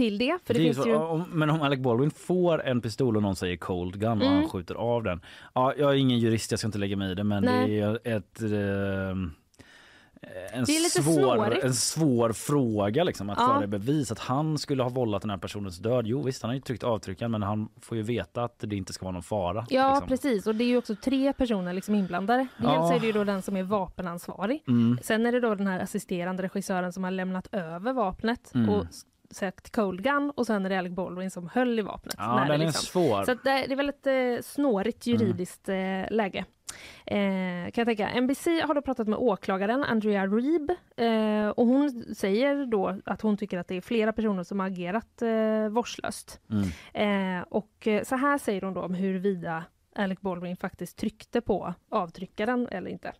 till det. För det, Det finns ju... om, men om Alec Baldwin får en pistol och någon säger cold gun och Mm. han skjuter av den. Ja, jag är ingen jurist, jag ska inte lägga mig i det men Nej. det är ett eh, en, svår, snårigt. en svår fråga liksom, att Ja. föra bevis att han skulle ha vållat den här personens död. Jo visst, han har ju tryckt avtryckaren men han får ju veta att det inte ska vara någon fara. Ja, liksom. precis. Och det är ju också tre personer liksom inblandade. Dels Ja. är det ju då den som är vapenansvarig. Mm. Sen är det då den här assisterande regissören som har lämnat över vapnet Mm. och s- sagt cold gun och sen är det Alec Baldwin som höll i vapnet. Ja, när det den är liksom- svår. Mm. Så att det, det är väl ett eh, snårigt juridiskt eh, läge. Eh, kan jag tänka. NBC har då pratat med åklagaren Andrea Reeb eh, och hon säger då att hon tycker att det är flera personer som har agerat eh, vårdslöst. Mm. Eh, och eh, så här säger hon då om huruvida Alec Baldwin faktiskt tryckte på avtryckaren eller inte.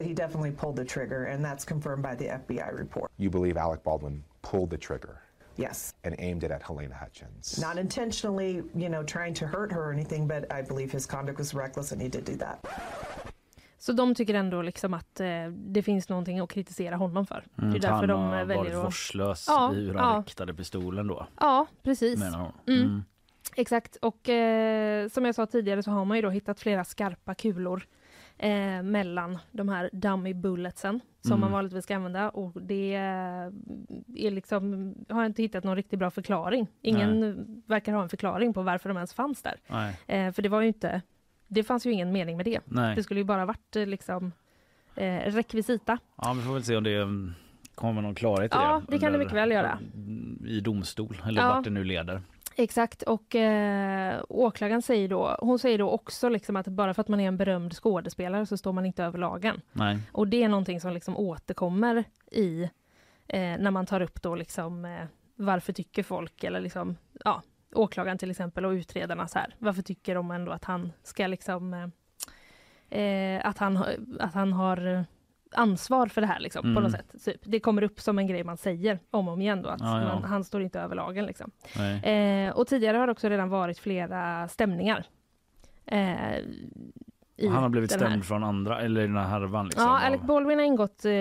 He definitely pulled the trigger, and that's confirmed by the FBI report. You believe Alec Baldwin pulled the trigger Yes. and aimed it at Helena Hutchins? Not intentionally, you know, trying to hurt her or anything, but I believe his conduct was reckless and he did do that. Så de tycker ändå liksom att eh, det finns någonting att kritisera honom för. Mm, det är att han därför de eh, varit väljer att... vårdslös Ja, i hur han ja. riktade pistolen då. Ja, precis. Menar hon. Mm. Mm. Exakt. Och eh, som jag sa tidigare så har man ju då hittat flera skarpa kulor eh, mellan de här dummy bulletsen som Mm. man vanligtvis ska använda och det eh, är liksom, har jag inte hittat någon riktigt bra förklaring. Ingen verkar ha en förklaring på varför de ens fanns där. Nej. Eh, för det var ju inte, det fanns ju ingen mening med det. Nej. Det skulle ju bara varit eh, liksom eh, rekvisita. Ja, vi får väl se om det mm, kommer någon klarhet i det. Ja, det kan det mycket väl göra. I domstol, eller Ja. vart det nu leder. Exakt, och eh, åklagaren säger då, hon säger då också liksom att bara för att man är en berömd skådespelare så står man inte över lagen. Nej. Och det är någonting som liksom återkommer i eh, när man tar upp då liksom eh, varför tycker folk eller liksom ja, åklagaren till exempel och utredarna så här. Varför tycker de ändå att han ska liksom eh, eh, att han att han har ansvar för det här liksom på Mm. något sätt. Typ. Det kommer upp som en grej man säger om och om igen då att Ja, ja. Man, han står inte över lagen liksom. Eh, och tidigare har det också redan varit flera stämningar. Eh, i Han har blivit stämd från andra, eller i den här härvan liksom. Ja, Alec Baldwin har ingått eh,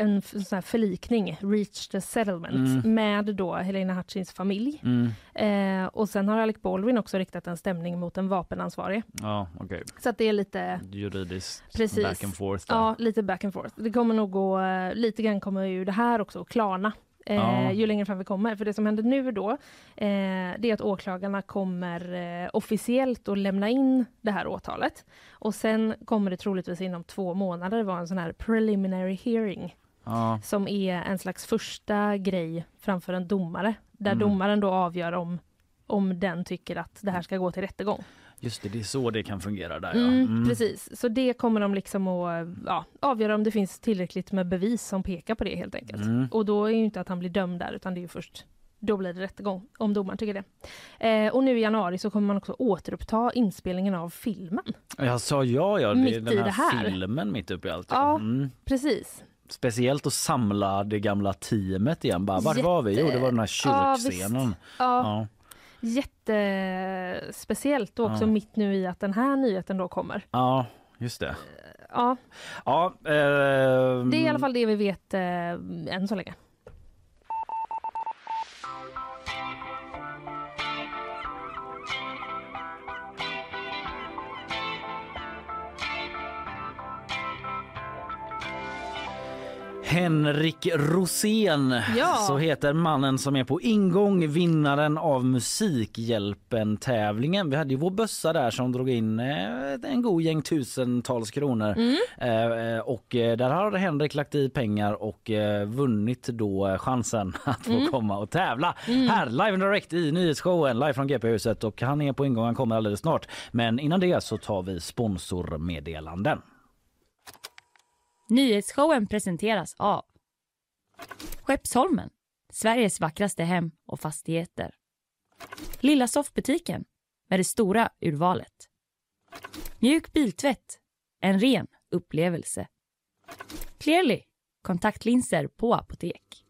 en sån förlikning, reached a settlement, Mm. med då Helena Hutchins familj. Mm. Eh, och sen har Alec Baldwin också riktat en stämning mot en vapenansvarig. Ja, okej. Så att det är lite, Juridiskt Precis. back and forth. Där. ja, lite back and forth. Det kommer nog gå, eh, lite grann kommer ju det här också att klarna. Eh, Ja. Ju längre fram vi kommer. För det som händer nu då, eh, det är att åklagarna kommer eh, officiellt att lämna in det här åtalet. Och sen kommer det troligtvis inom två månader vara en sån här preliminary hearing. Ja. som är en slags första grej framför en domare. Där Mm. domaren då avgör om, om den tycker att det här ska gå till rättegång. Just det, det är så det kan fungera där ja. Mm, Mm. Precis, så det kommer de liksom att ja, avgöra om det finns tillräckligt med bevis som pekar på det helt enkelt. Mm. Och då är ju inte att han blir dömd där utan det är först då blir det rättegång om domaren tycker det. Eh, och nu i januari så kommer man också återuppta inspelningen av filmen. Jag sa ja, ja. Det Mitt är den här, här. filmen mitt uppe i allt. Ja. Mm. Precis. Speciellt att samla det gamla teamet igen. Bara, var var vi? Jo, det var den här kyrkscenen. Ja, Ja. Jättespeciellt och också Ja. mitt nu i att den här nyheten då kommer. ja, just det. Ja, Ja, eh, det är i alla fall det vi vet eh, än så länge. Henrik Rosén, Ja. så heter mannen som är på ingång, vinnaren av Musikhjälpen-tävlingen. Vi hade ju vår bössa där som drog in eh, en god gäng tusentals kronor. Mm. Eh, och eh, där har Henrik lagt i pengar och vunnit då chansen att få Mm. komma och tävla här live and direct i nyhetsshowen live från GP-huset och han är på ingång, han kommer alldeles snart. Men innan det så tar vi sponsormeddelanden. Nyhetsshowen presenteras av Skeppsholmen, Sveriges vackraste hem och fastigheter. Lilla soffbutiken med det stora urvalet. Mjuk biltvätt, en ren upplevelse. Clearly, kontaktlinser på apotek.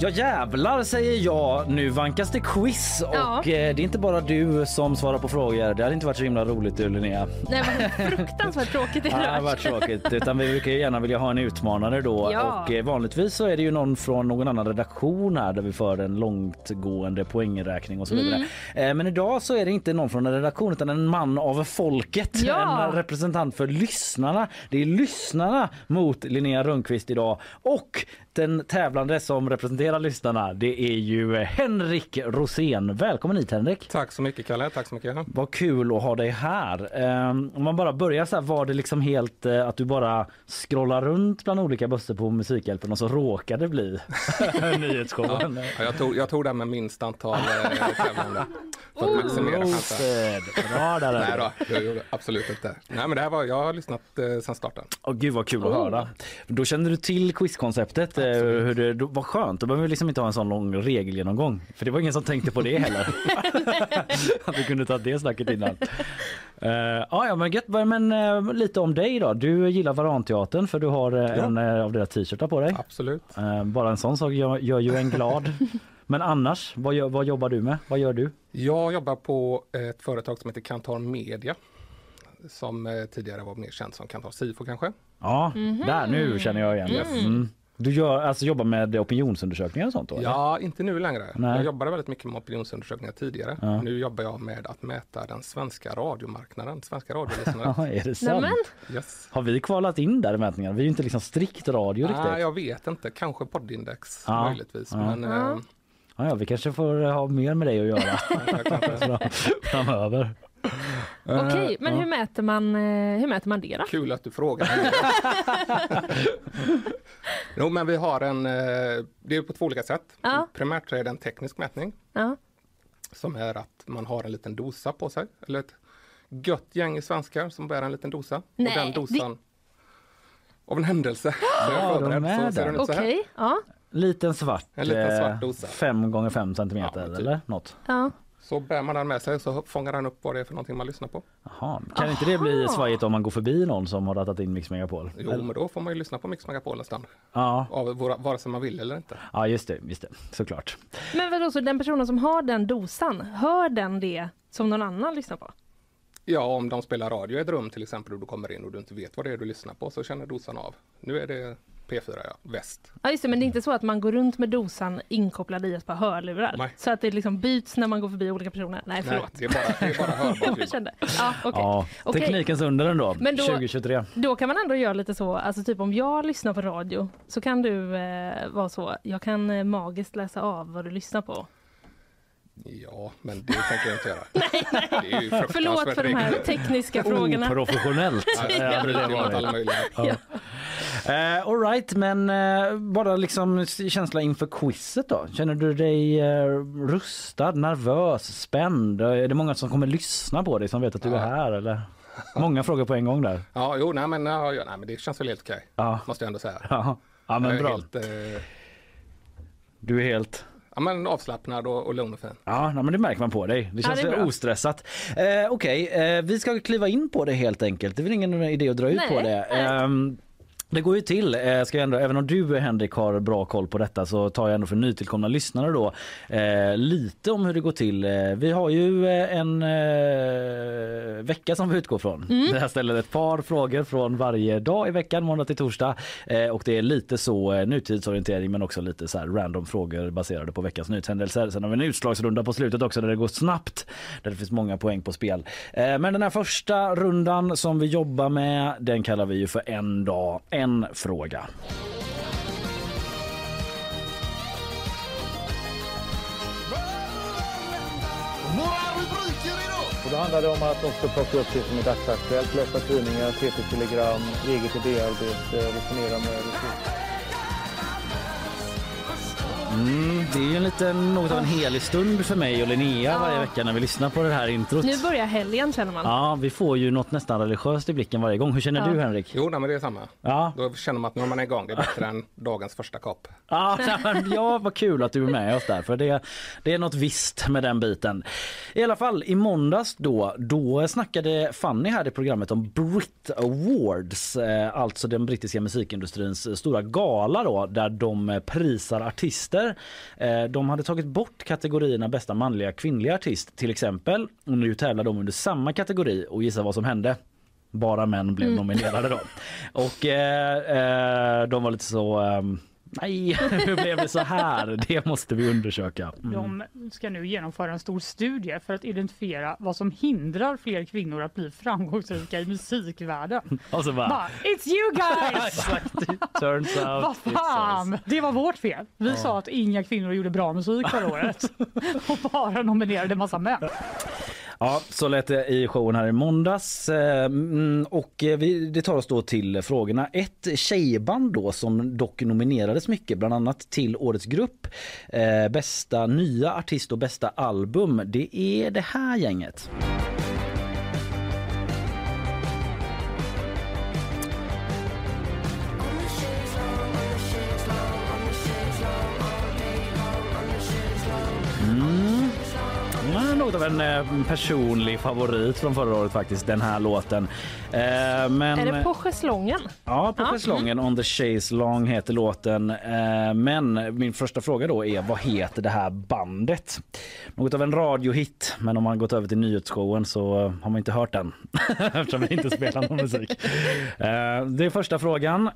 Ja jävlar säger jag. Nu vankas det quiz och Ja. eh, det är inte bara du som svarar på frågor. Det hade inte varit så himla roligt du Linnea. Nej, vad fruktansvärt tråkigt det hade varit tråkigt. Utan vi brukar ju gärna vilja ha en utmanare då. Ja. Och eh, vanligtvis så är det ju någon från någon annan redaktion här där vi för en långtgående poängräkning och så vidare. Mm. Eh, Men idag så är det inte någon från en redaktion utan en man av folket. Ja. En representant för lyssnarna. Det är lyssnarna mot Linnea Rönnqvist idag. Och den tävlande som representerar lyssnarna det är ju Henrik Rosén. Välkommen hit Henrik. Tack så mycket Kalle, tack så mycket. Vad kul att ha dig här. Ehm, om man bara börjar så här, var det liksom helt eh, att du bara scrollar runt bland olika bössor på Musikhjälpen och så råkade det bli nyhetsshowen? Ja, jag, tog, jag tog den med minst antal eh, tävlande för att maximera chansen. Roasted. Bra där. Nej då, det gjorde jag absolut inte. Nej men det här var, jag har lyssnat eh, sedan starten. Åh, gud vad kul att höra. Då kände du till quizkonceptet. Hur det, då, vad skönt, då behöver vi liksom inte ha en sån lång regelgenomgång. För det var ingen som tänkte på det heller. att vi kunde ta det snacket innan. Uh, ja, ja, men gött. Men eh, lite om dig då. Du gillar Varanteatern för du har eh, en uh, av deras t-shirtar på dig. Absolut. Bara en sån sak gör, gör ju en glad. men annars, vad, gör, vad jobbar du med? Vad gör du? Jag jobbar på ett företag som heter Kantar Media. Som tidigare var mer känt som Kantar Sifo kanske. Ja, där nu känner jag igen det. Mm. Du gör, alltså, jobbar med opinionsundersökningar och sånt då? eller? Ja, inte nu längre. Nej. Jag jobbade väldigt mycket med opinionsundersökningar tidigare. Ja. Nu jobbar jag med att mäta den svenska radiomarknaden, svenska radiolyssnare. Ja, är det sant? Yes. Har vi kvalat in där i mätningarna? Vi är ju inte liksom strikt radio riktigt. Nej, jag vet inte. Kanske poddindex Ja. möjligtvis. Ja. Men, eh, Ja, ja, vi kanske får ha mer med dig att göra framöver. Okej, men ja. hur, mäter man, eh, hur mäter man det då? Kul att du frågar. jo, men vi har en, eh, det är på två olika sätt. Ja. Primärt är det en teknisk mätning Ja. som är att man har en liten dosa på sig. Eller ett gött gäng i svenskar som bär en liten dosa. Nej, och den dosan av en händelse. så jag är Ja, de är så den. Okej, ja. Liten svart, En liten eh, svart dosa. fem gånger fem centimeter Ja, typ. eller något. ja. Så bär man den med sig så fångar den upp vad det är för någonting man lyssnar på. Jaha. Kan inte det bli svajigt om man går förbi någon som har ratat in Mix Megapol? Jo, men då får man ju lyssna på Mix Megapol nästan. Ja, Av våra, vare sig man vill eller inte. ja just det, just det, såklart. Men vadå, så den personen som har den dosan, hör den det som någon annan lyssnar på? Ja, om de spelar radio i ett rum till exempel och du kommer in och du inte vet vad det är du lyssnar på så känner dosan av. Nu är det P4, ja, väst. Ja just det, men det är inte så att man går runt med dosan inkopplad i ett par hörlurar? Nej. Så att det liksom byts när man går förbi olika personer? Nej, Nej, förlåt. det är bara, det är bara hörbart kände. Ja, okej. Ja, Okej. teknikens under ändå, Men då- 2023. Då kan man ändå göra lite så, alltså typ om jag lyssnar på radio så kan du eh, vara så, jag kan eh, magiskt läsa av vad du lyssnar på. Ja, men det tänker jag inte göra. Det är ju Förlåt för de här tekniska frågorna. Oprofessionellt. Ja, hade det bryter mot varit. alla möjliga. All right, men eh, bara liksom känsla inför quizet då. Känner du dig eh, rustad, nervös, spänd? Är det många som kommer lyssna på dig som vet att du är här eller? Många frågor på en gång där. Ja, jo, nej men, ja, nej, men det känns väl helt okej. Ja, Måste jag ändå säga. ja, ja men bra. helt, Du är helt ja, men avslappnad och, och lugn och fin. Ja, nej, men det märker man på dig. Det Ja, känns det är bra. ostressat. Eh, Okej, eh, vi ska kliva in på det helt enkelt. Det är väl ingen idé att dra ut Nej, på det. Det går ju till, eh, ska jag ändå, även om du Henrik har bra koll på detta så tar jag ändå för nytillkomna lyssnare då eh, lite om hur det går till. Eh, vi har ju eh, en eh, vecka som vi utgår från. Mm. Här ställer ett par frågor från varje dag i veckan, måndag till torsdag. Eh, och det är lite så eh, nutidsorientering men också lite så random frågor baserade på veckans nyhetshändelser. Sen har vi en utslagsrunda på slutet också där det går snabbt, där det finns många poäng på spel. Men den här första rundan som vi jobbar med, den kallar vi ju för en dag, en fråga. Och då handlar det om att de ska plocka upp det som är dagsaktuellt, läsa tidningar, TT-telegram, eget idéarbete, resonera med resurser. Mm, det är ju en liten, något av en helig stund för mig och Linnea Ja. varje vecka när vi lyssnar på det här introt. Nu börjar helgen känner man. Ja, vi får ju något nästan religiöst i blicken varje gång. Hur känner Ja. du Henrik? Jo, nej, men det är samma. Ja, Då känner man att nu är man igång. Det är bättre än dagens första kopp. Ja, nej, men ja, vad kul att du är med oss där för det, det är något visst med den biten. I alla fall i måndags då, då snackade Fanny här i programmet om Brit Awards, eh, alltså den brittiska musikindustrins stora gala då där de prisar artister artister. Eh, de hade tagit bort kategorierna bästa manliga kvinnliga artist till exempel. Och nu tävlar de under samma kategori och gissa vad som hände. Bara män blev Mm. nominerade då. Och eh, eh, de var lite så ehm, Nej, hur blev det så här? Det måste vi undersöka. Mm. De ska nu genomföra en stor studie för att identifiera vad som hindrar fler kvinnor att bli framgångsrika i musikvärlden. Och så bara, Bara, It's you guys! Turns out Vad fan! Det var vårt fel. Vi Ja. sa att inga kvinnor gjorde bra musik förra året och bara nominerade massa män. Ja, så lät det i showen här i måndags. Eh, mm, och eh, vi, det tar oss då till frågorna. Ett tjejband då som dock nominerades mycket, bland annat till Årets grupp, eh, bästa nya artist och bästa album, det är det här gänget. Av en eh, personlig favorit från förra året faktiskt, den här låten. Eh, men... Är det på schäslongen? Ja, på Ja. schäslongen On the Chase Long heter låten. Eh, Men min första fråga då är vad heter det här bandet? Något av en radiohit, men om man gått över till nyhetsshowen så har man inte hört den eftersom vi inte spelar någon musik. Det är första frågan.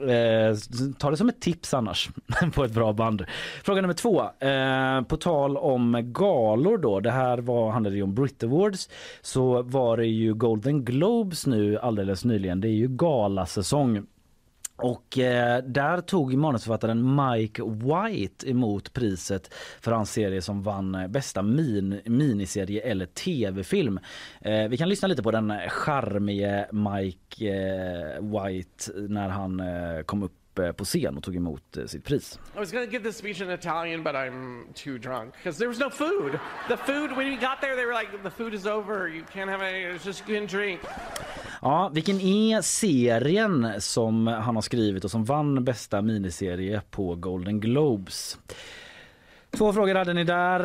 Eh, Ta det som ett tips annars på ett bra band. Fråga nummer två. Eh, På tal om galor då, det här var, handlade ju om Brit Awards, så var det ju Golden Globes nu alldeles nyligen. Det är ju galasäsong. Och eh, där tog manusförfattaren Mike White emot priset för hans serie som vann eh, bästa min miniserie eller tv-film. Eh, vi kan lyssna lite på den charmige Mike eh, White när han eh, kom upp eh, på scen och tog emot eh, sitt pris. I was to give this speech in Italian, but I'm too drunk because there was no food. The food, when we got there, they were like, the food is over. You can't have any, it's just you drink. Ja, vilken är serien som han har skrivit och som vann bästa miniserie på Golden Globes? Två frågor hade ni där.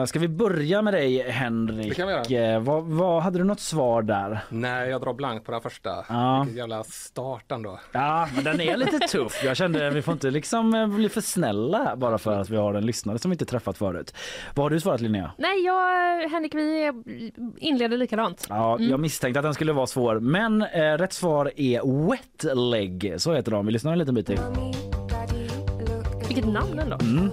Eh, ska vi börja med dig Henrik? Det kan vi göra. Eh, vad, vad, hade du något svar där? Nej, jag drar blankt på den första. Ja. Vilken jävla start ändå. Ja, men den är lite tuff. Jag kände vi får inte liksom eh, bli för snälla bara för att vi har en lyssnare som vi inte träffat förut. Vad har du svarat Linnea? Nej, jag, Henrik, vi inleder likadant. Ja, Mm. jag misstänkte att den skulle vara svår, men eh, rätt svar är Wet Leg. Så heter de. Vi lyssnar en liten bit till. Vilket namn ändå. Mm.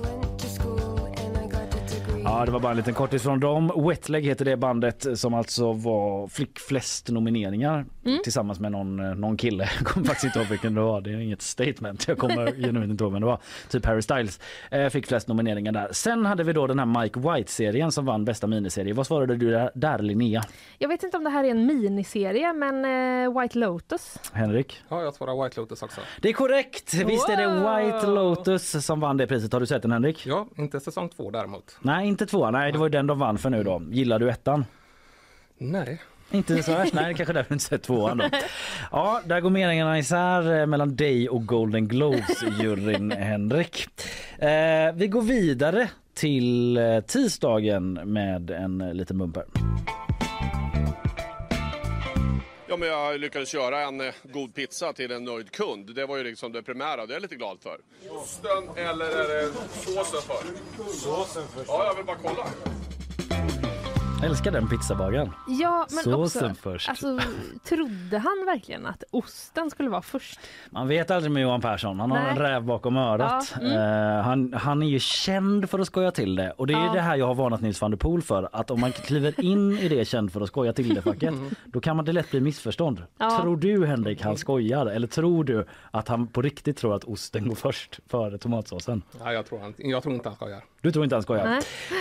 Ja, det var bara en liten kortis från dem. Wetleg heter det bandet som alltså var fick flest nomineringar Mm. tillsammans med någon, eh, någon kille. Jag kommer faktiskt inte ihåg vilken det var. Det är inget statement. Jag kommer genuint inte ihåg vem det var. Typ Harry Styles eh, fick flest nomineringar där. Sen hade vi då den här Mike White-serien som vann bästa miniserie. Vad svarade du där, där Linnea? Jag vet inte om det här är en miniserie, men eh, White Lotus. Henrik? Ja, jag svarar White Lotus också. Det är korrekt! Visst är det! White Lotus som vann det priset. Har du sett den Henrik? Ja, inte säsong två däremot. Nej, inte tvåan. Nej, det var ju den de vann för nu då. Gillar du ettan? Nej. Inte så värst. Nej, det kanske därför du inte sett tvåan då. Ja, där går meningarna isär eh, mellan dig och Golden Globes-juryn, Henrik. Eh, vi går vidare till eh, tisdagen med en eh, liten bumper. Ja, men jag lyckades göra en god pizza till en nöjd kund. Det var ju liksom det primära. Det är jag lite glad för. Osten eller är det såsen för? Såsen först. Ja, jag vill bara kolla. Jag älskar den pizzabagaren. Ja, men Såsen också, först. Alltså, trodde han verkligen att osten skulle vara först? Man vet aldrig med Johan Persson. Han har Nej. en räv bakom örat. Ja, mm. Eh, han, han är ju känd för att skoja till det. Och det är Ja. det här jag har varnat Nils van der Poel för. Att om man kliver in i det känd för att skoja till det facket, då kan man det lätt bli missförstånd. Ja. Tror du Henrik han skojar? Eller tror du att han på riktigt tror att osten går först före tomatsåsen? Ja, jag, tror han, jag tror inte han skojar. Du tror inte han skojar?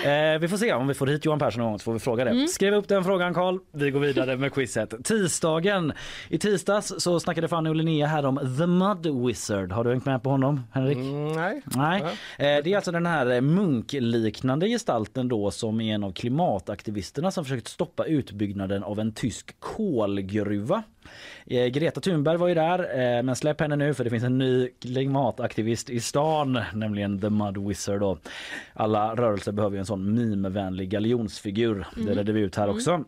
Eh, vi får se om vi får hit Johan Persson någon gång så får vi fråga det. Mm. Skriv upp den frågan Karl. Vi går vidare med quizet. Tisdagen. I tisdags så snackade Fanny och Linnea här om The Mud Wizard. Har du hängt med på honom Henrik? nej. Nej. Eh, det är alltså den här munkliknande gestalten då som är en av klimataktivisterna som försökt stoppa utbyggnaden av en tysk kolgruva. Eh, Greta Thunberg var ju där, eh, men släpp henne nu för det finns en ny klimataktivist i stan, nämligen The Mud Wizard. Då. Alla rörelser behöver ju en sån mimevänlig galjonsfigur. Det Mm. redde vi ut här Mm. också.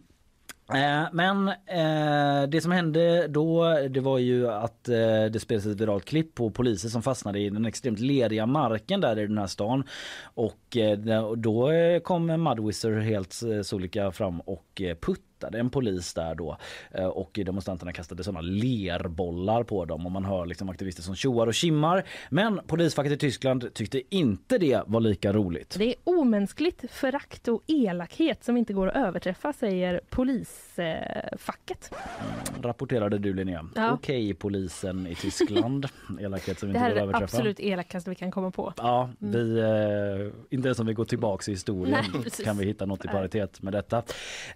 Eh, Men eh, det som hände då det var ju att eh, det spelades ett viralt klipp på poliser som fastnade i den extremt leriga marken där i den här stan. Och eh, då kom Mudwizzer helt solika fram och eh, puttade en polis där då. Eh, Och demonstranterna kastade sådana lerbollar på dem och man hör liksom aktivister som tjoar och kimmar. Men polisfacket i Tyskland tyckte inte det var lika roligt. Det är omänskligt förakt och elakhet som inte går att överträffa, säger polisfacket. Rapporterade du Linnea. Ja. Okej polisen i Tyskland. Elakhet som Det inte här går är att det överträffa. absolut elakaste vi kan komma på. Ja, Mm. vi, eh, inte ens om vi går tillbaks i historien Nej, kan vi hitta något i paritet med detta.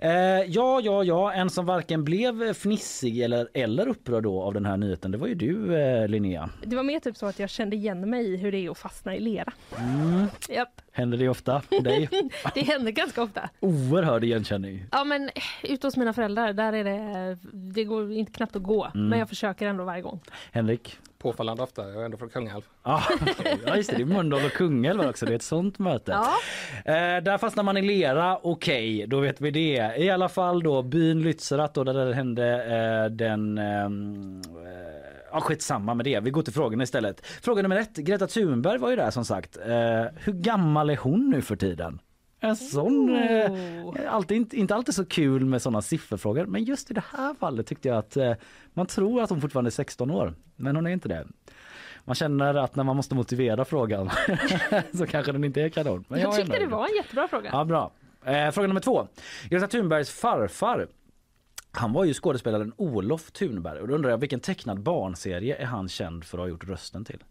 Eh, ja, ja, ja, en som varken blev fnissig eller, eller upprörd då av den här nyheten, det var ju du eh, Linnea. Det var mer typ så att jag kände igen mig i hur det är att fastna i lera. Mm. Japp. Händer det ofta för dig? det händer ganska ofta. Oerhörd igenkänning. Ja men ute hos mina föräldrar, där är det, det går inte knappt att gå. Mm. Men jag försöker ändå varje gång. Henrik? Påfallande ofta, jag är ändå från Kungälv. Ah, ja, just det, det är Mölndal och Kungälv också, det är ett sånt möte. Ja. Eh, där fastnar man i lera, okej, då vet vi det. I alla fall då byn Lützerath då där det hände eh, den ehm, eh, Ja, skitsamma med det. Vi går till frågorna istället. Fråga nummer ett. Greta Thunberg var ju där som sagt. Eh, hur gammal är hon nu för tiden? En sån... Eh, alltid, inte, alltid så kul med såna sifferfrågor. Men just i det här fallet tyckte jag att eh, man tror att hon fortfarande är 16 år. Men hon är inte det. Man känner att när man måste motivera frågan så kanske den inte är kanon. Men jag är tyckte det var en jättebra fråga. Ja, bra. Eh, fråga nummer två. Greta Thunbergs farfar han var ju skådespelaren Olof Thunberg och då undrar jag vilken tecknad barnserie är han känd för att ha gjort rösten till?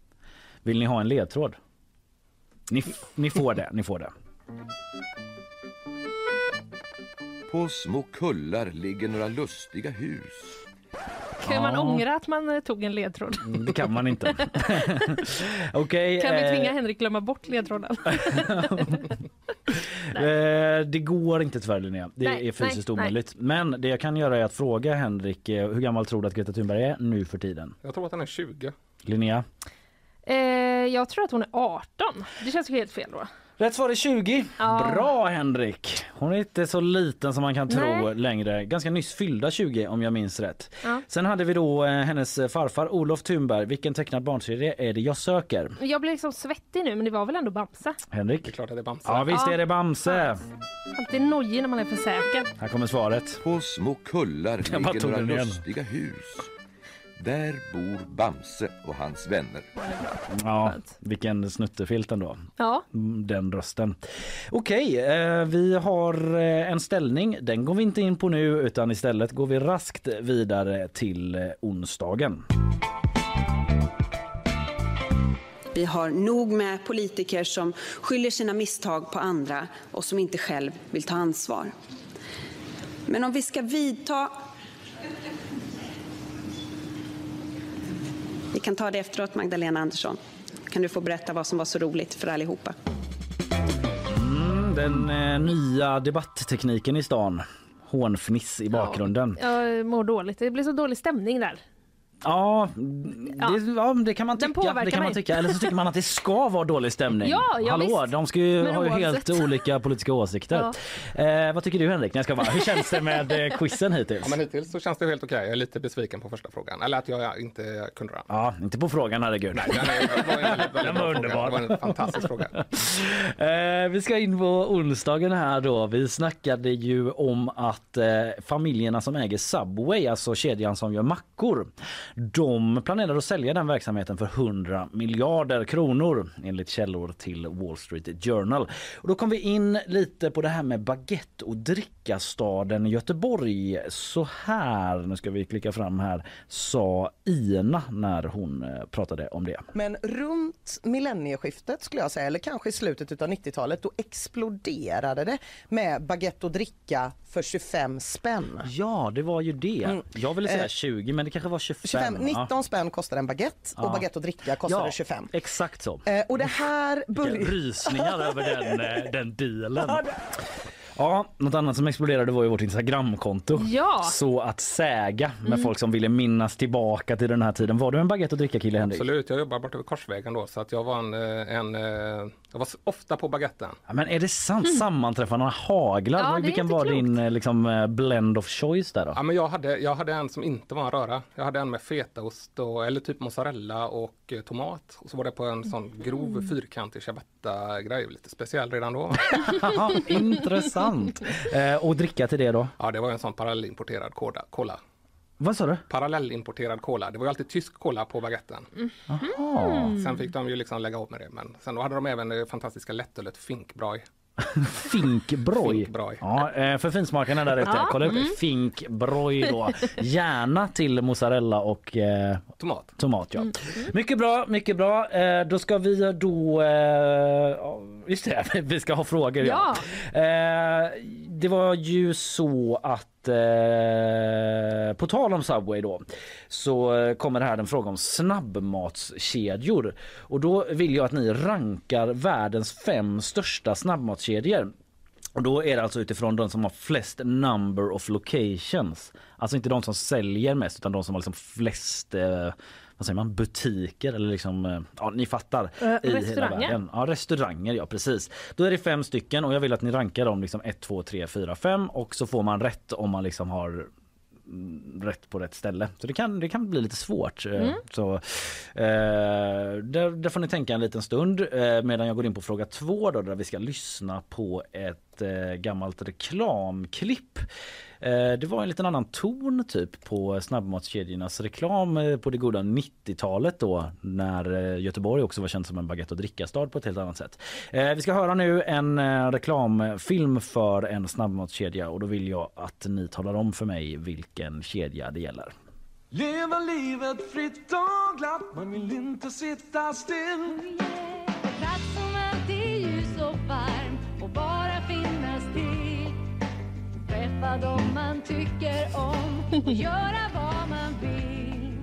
Vill ni ha en ledtråd? Ni, ni får det, ni får det. På små kullar ligger några lustiga hus. Kan man Ja. ångra att man eh, tog en ledtråd? Mm, Det kan man inte. Okej. Kan vi eh, tvinga Henrik glömma bort ledtråden? Eh, det går inte tyvärr Linnea. Det Nej, är fysiskt nej, nej. omöjligt. Men det jag kan göra är att fråga Henrik eh, hur gammal tror du att Greta Thunberg är nu för tiden? Jag tror att han är 20. Linnea? Eh, jag tror att hon är 18. Det känns ju helt fel då. Rätt svar är 20. Ja. Bra Henrik! Hon är inte så liten som man kan tro Nej. längre. Ganska nyss fyllda 20 om jag minns rätt. Ja. Sen hade vi då eh, hennes farfar Olof Thunberg. Vilken tecknad barnserie är det jag söker? Jag blev liksom svettig nu men det var väl ändå Bamse. Henrik? Det är klart att det är Bamse. Ja visst är det Bamse. Alltid nojig när man är för säker. Här kommer svaret. På små kullar ligger några lustiga hus. Där bor Bamse och hans vänner. Ja, vilken snuttefilt ändå. Ja. Mm, Den rösten. Okej, eh, vi har eh, en ställning. Den går vi inte in på nu utan istället går vi raskt vidare till eh, onsdagen. Vi har nog med politiker som skyller sina misstag på andra och som inte själv vill ta ansvar. Men om vi ska vidta... Vi kan ta det efteråt, Magdalena Andersson. Kan du få berätta vad som var så roligt för allihopa? Mm, den eh, nya debatttekniken i stan. Hånfniss i bakgrunden. Jag mår dåligt. Det blir så dålig stämning där. Ja, det, ja, det kan man Den tycka. påverkar Det kan man mig. tycka. Eller så tycker man att det ska vara dålig stämning. Ja, ja, Hallå, visst. de ska ju, Men har ju oavsett. helt olika politiska åsikter. Eh, vad tycker du Henrik? Nej, Jag ska bara, hur känns det med eh, quizen hittills? Ja, men hittills så känns det helt okej. Jag är lite besviken på första frågan. Eller att jag inte kunde den. Ja, inte på frågan herregud. Nej, den är- var en väldigt, väldigt Den bra var fråga. underbar. Det var en fantastisk fråga. Eh, vi ska in på onsdagen här då. Vi snackade ju om att eh, familjerna som äger Subway, alltså kedjan som gör mackor, de planerar att sälja den verksamheten för 100 miljarder kronor enligt källor till Wall Street Journal. Och då kom vi in lite på det här med baguette och drickastaden Göteborg. Så här, nu ska vi klicka fram här, sa Ina när hon eh, pratade om det. Men runt millennieskiftet skulle jag säga, eller kanske i slutet av 90-talet, då exploderade det med baguette och dricka för 25 spänn. Ja, det var ju det. Mm. Jag ville säga Eh, 20 men det kanske var 25. 25, 19 ja. spänn kostade en baguette och Ja. baguette och dricka kostade Ja, 25. Exakt så. Eh, och det här började... rysningar över den, eh, den dealen. Ja, något annat som exploderade var ju vårt Instagramkonto. Ja. Så att säga med Mm. folk som ville minnas tillbaka till den här tiden. Var du en baguette och dricka kille Henrik? Absolut, jag jobbar borta vid Korsvägen då så att jag var en, eh, en eh, Jag var ofta på baguetten. Ja, men är det sant? Sammanträffandena haglar. Ja, Vilken var klokt. din eh, liksom, eh, blend of choice där då? Ja, men jag, hade, jag hade en som inte var en röra. Jag hade en med fetaost och, eller typ mozzarella och eh, tomat. Och så var det på en sån grov fyrkantig ciabatta-grej. Lite speciell redan då. Intressant. Eh, och dricka till det då? Ja, det var en sån parallellimporterad cola. Vad sa du? Parallellimporterad cola. Det var ju alltid tysk cola på baguetten. Jaha. Sen fick de ju liksom lägga av med det. Men sen då hade de även det fantastiska lättölet Finkbroj. Finkbroj. Finkbroj. Ja, eh, för finsmakarna där ute, Ja. kolla upp Mm. Finkbroj då. Gärna till mozzarella och eh, tomat. tomat ja. Mycket bra, mycket bra. Eh, då ska vi då... Eh, ja, just det, vi ska ha frågor. Ja. Eh, det var ju så att eh, på tal om Subway då så eh, kommer här en fråga om snabbmatskedjor och då vill jag att ni rankar världens fem största snabbmatskedjor. Och då är det alltså utifrån de som har flest number of locations. Alltså inte de som säljer mest utan de som har liksom flest eh, vad säger man, butiker eller liksom, eh, ja ni fattar. Eh, i hela restauranger. världen. Ja restauranger ja precis. Då är det fem stycken och jag vill att ni rankar dem liksom 1, 2, 3, 4, 5 och så får man rätt om man liksom har mm, rätt på rätt ställe. Så det kan, det kan bli lite svårt. Eh, Mm. Så, eh, där, där får ni tänka en liten stund eh, medan jag går in på fråga två då, där vi ska lyssna på ett eh, gammalt reklamklipp. Eh, det var en liten annan ton typ på snabbmatskedjornas reklam eh, på det goda 90-talet då när eh, Göteborg också var känt som en baguette och drickastad på ett helt annat sätt. Vi ska höra nu en reklamfilm för en snabbmatskedja och då vill jag att ni talar om för mig vilken kedja det gäller. Leva livet fritt och glatt, man vill inte sitta still. Träffa dem man tycker om och göra vad man vill.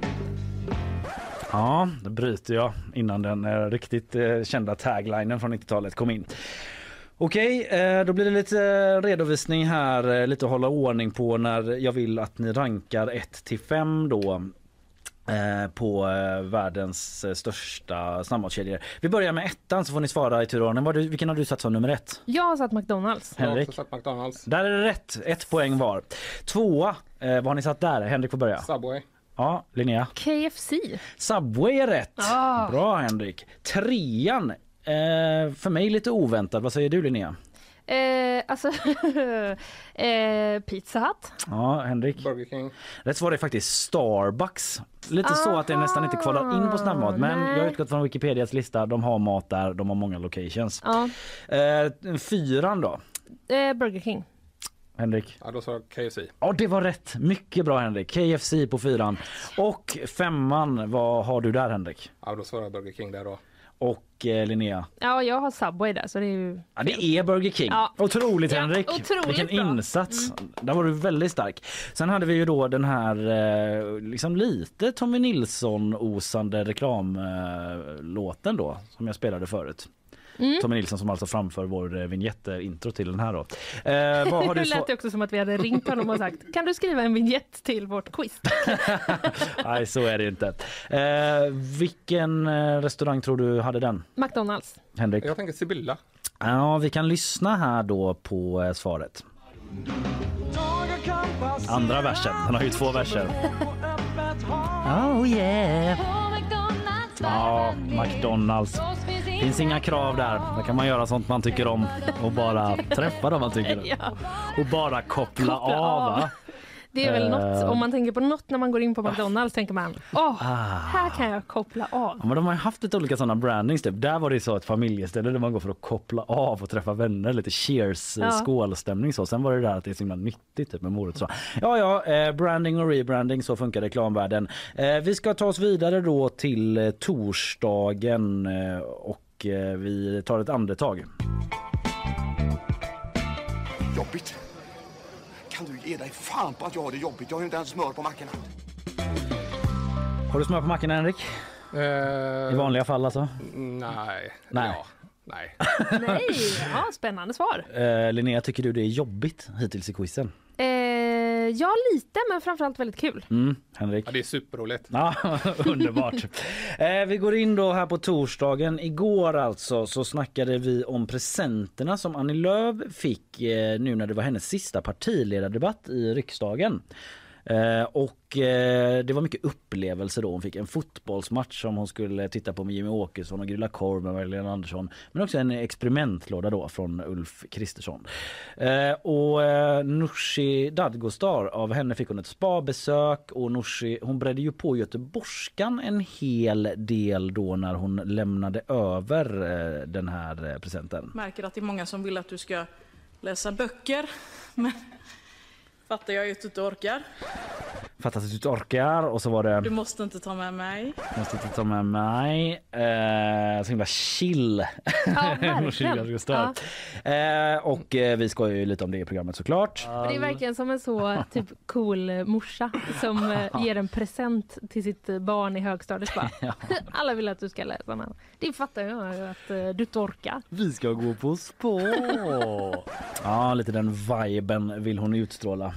Ja, då bryter jag innan den eh, riktigt eh, kända taglinen från 90-talet kom in. Okej, eh, då blir det lite redovisning här, lite att hålla ordning på när jag vill att ni rankar 1 till 5 då på eh, världens eh, största snabbmatskedjor. Vi börjar med ettan så får ni svara i tur och ordning. Vad du- Vilken har du satt som nummer ett? Jag har satt McDonalds. Henrik? satt McDonalds. Där är det rätt, ett poäng var. Tvåa, eh, vad har ni satt där? Henrik får börja. Subway. Ja, Linnea. KFC. Subway är rätt. Ah. Bra Henrik. Trean, eh, för mig lite oväntat. Vad säger du Linnea? Eh, alltså, eh, Pizza Hut. Ja, Henrik. Burger King. Rätt svar är faktiskt Starbucks. Lite så att det nästan inte kvalar in på snabbmat. Men nej. jag har utgått från Wikipedias lista. De har mat där, de har många locations. Ja. Eh, fyran då? Eh, Burger King. Henrik? Ja, då sa jag KFC. Ja, det var rätt. Mycket bra Henrik. KFC på fyran. Och femman, vad har du där Henrik? Ja, då svarar jag Burger King där då. Och Linnea? Ja, jag har Subway där så det är ju... Ja, det är Burger King. Ja. Otroligt Ja, Henrik. otroligt Vilken bra. Mm. insats. Där var du väldigt stark. Sen hade vi ju då den här eh, liksom lite Tommy Nilsson-osande reklamlåten då som jag spelade förut. Mm. Tommy Nilsson som alltså framför vår eh, vignett-intro till den här då. Eh, vad har du det lät också som att vi hade ringt honom och sagt kan du skriva en vignett till vårt quiz? Nej, så är det inte. Eh, vilken eh, restaurang tror du hade den? McDonalds. Henrik? Jag tänker Sibylla. Ja, vi kan lyssna här då på eh, svaret. Andra versen. Den har ju två verser. Oh yeah. Ja, McDonalds. Finns inga krav där. Där kan man göra sånt man tycker om och bara träffa dem man tycker om. Ja. Och bara koppla, Koppla av. av. Det är väl något, Eh, om man tänker på något när man går in på McDonalds tänker man åh, Ah. här kan jag koppla av. Ja, men de har haft lite olika sådana brandings. Typ. Där var det så ett familjeställe där man går för att koppla av och träffa vänner. Lite cheers, Ja. ja. skålstämning så. Sen var det där att det är så himla nyttigt typ, med morot. Så. Ja, ja, eh, branding och rebranding, så funkar reklamvärlden. Eh, vi ska ta oss vidare då till eh, torsdagen eh, och eh, vi tar ett andetag. Jobbigt. Kan du ge dig fan på att jag har det jobbigt? Jag har ju inte ens smör på mackorna. Har du smör på mackorna Henrik? I vanliga fall alltså? Nej. Nej. Ja. Nej. Nej, ja, spännande svar. Eh, Linnea, tycker du det är jobbigt hittills i quizen? Eh, ja, lite, men framförallt väldigt kul. Mm, Henrik? Ja, det är superroligt. Ja, underbart. eh, vi går in då här på torsdagen. Igår alltså så snackade vi om presenterna som Annie Lööf fick eh, nu när det var hennes sista partiledardebatt i riksdagen. Eh, och eh, det var mycket upplevelser då. Hon fick en fotbollsmatch som hon skulle titta på med Jimmy Åkesson och grilla korv med Magdalena Andersson. Men också en experimentlåda då från Ulf Kristersson. Eh, och eh, Nooshi Dadgostar, av henne fick hon ett spabesök och Nooshi, hon bredde ju på göteborgskan en hel del då när hon lämnade över eh, den här eh, presenten. Märker att det är många som vill att du ska läsa böcker. Men fattar jag ju att du inte orkar. Fattas att du inte orkar och så var det Du måste inte ta med mig. Måste inte ta med mig. Eh, så himla chill. Ja, verkligen. Dadgostar. eh, och eh, vi ska ju lite om det i programmet såklart. Det är verkligen som en så typ cool morsa som eh, ger en present till sitt barn i högstadiet. Bara. Alla vill att du ska läsa den. Det fattar jag ju att eh, du inte orkar. Vi ska gå på spå. ja, lite den viben vill hon utstråla.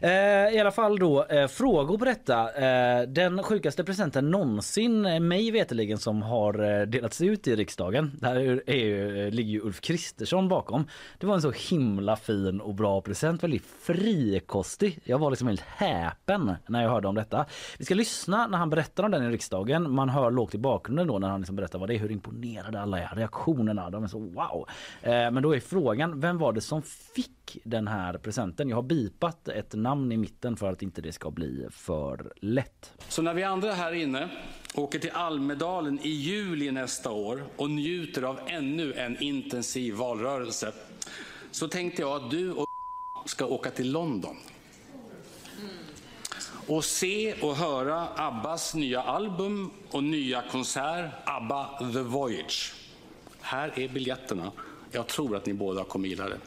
Eh, I alla fall då, eh, frågor på detta. Eh, den sjukaste presenten någonsin, eh, mig veterligen som har eh, delats ut i riksdagen. Där är, är, eh, ligger ju Ulf Kristersson bakom. Det var en så himla fin och bra present, väldigt frikostig. Jag var liksom helt häpen när jag hörde om detta. Vi ska lyssna när han berättar om den i riksdagen. Man hör lågt i bakgrunden då när han liksom berättar vad det är, hur imponerade alla är, reaktionerna, de är så wow. Eh, men då är frågan, vem var det som fick den här presenten? Jag har bipat ett namn i mitten för att inte det ska bli för lätt. Så när vi andra här inne åker till Almedalen i juli nästa år och njuter av ännu en intensiv valrörelse så tänkte jag att du och ska åka till London och se och höra Abbas nya album och nya konsert ABBA The Voyage. Här är biljetterna. Jag tror att ni båda kommer gilla det.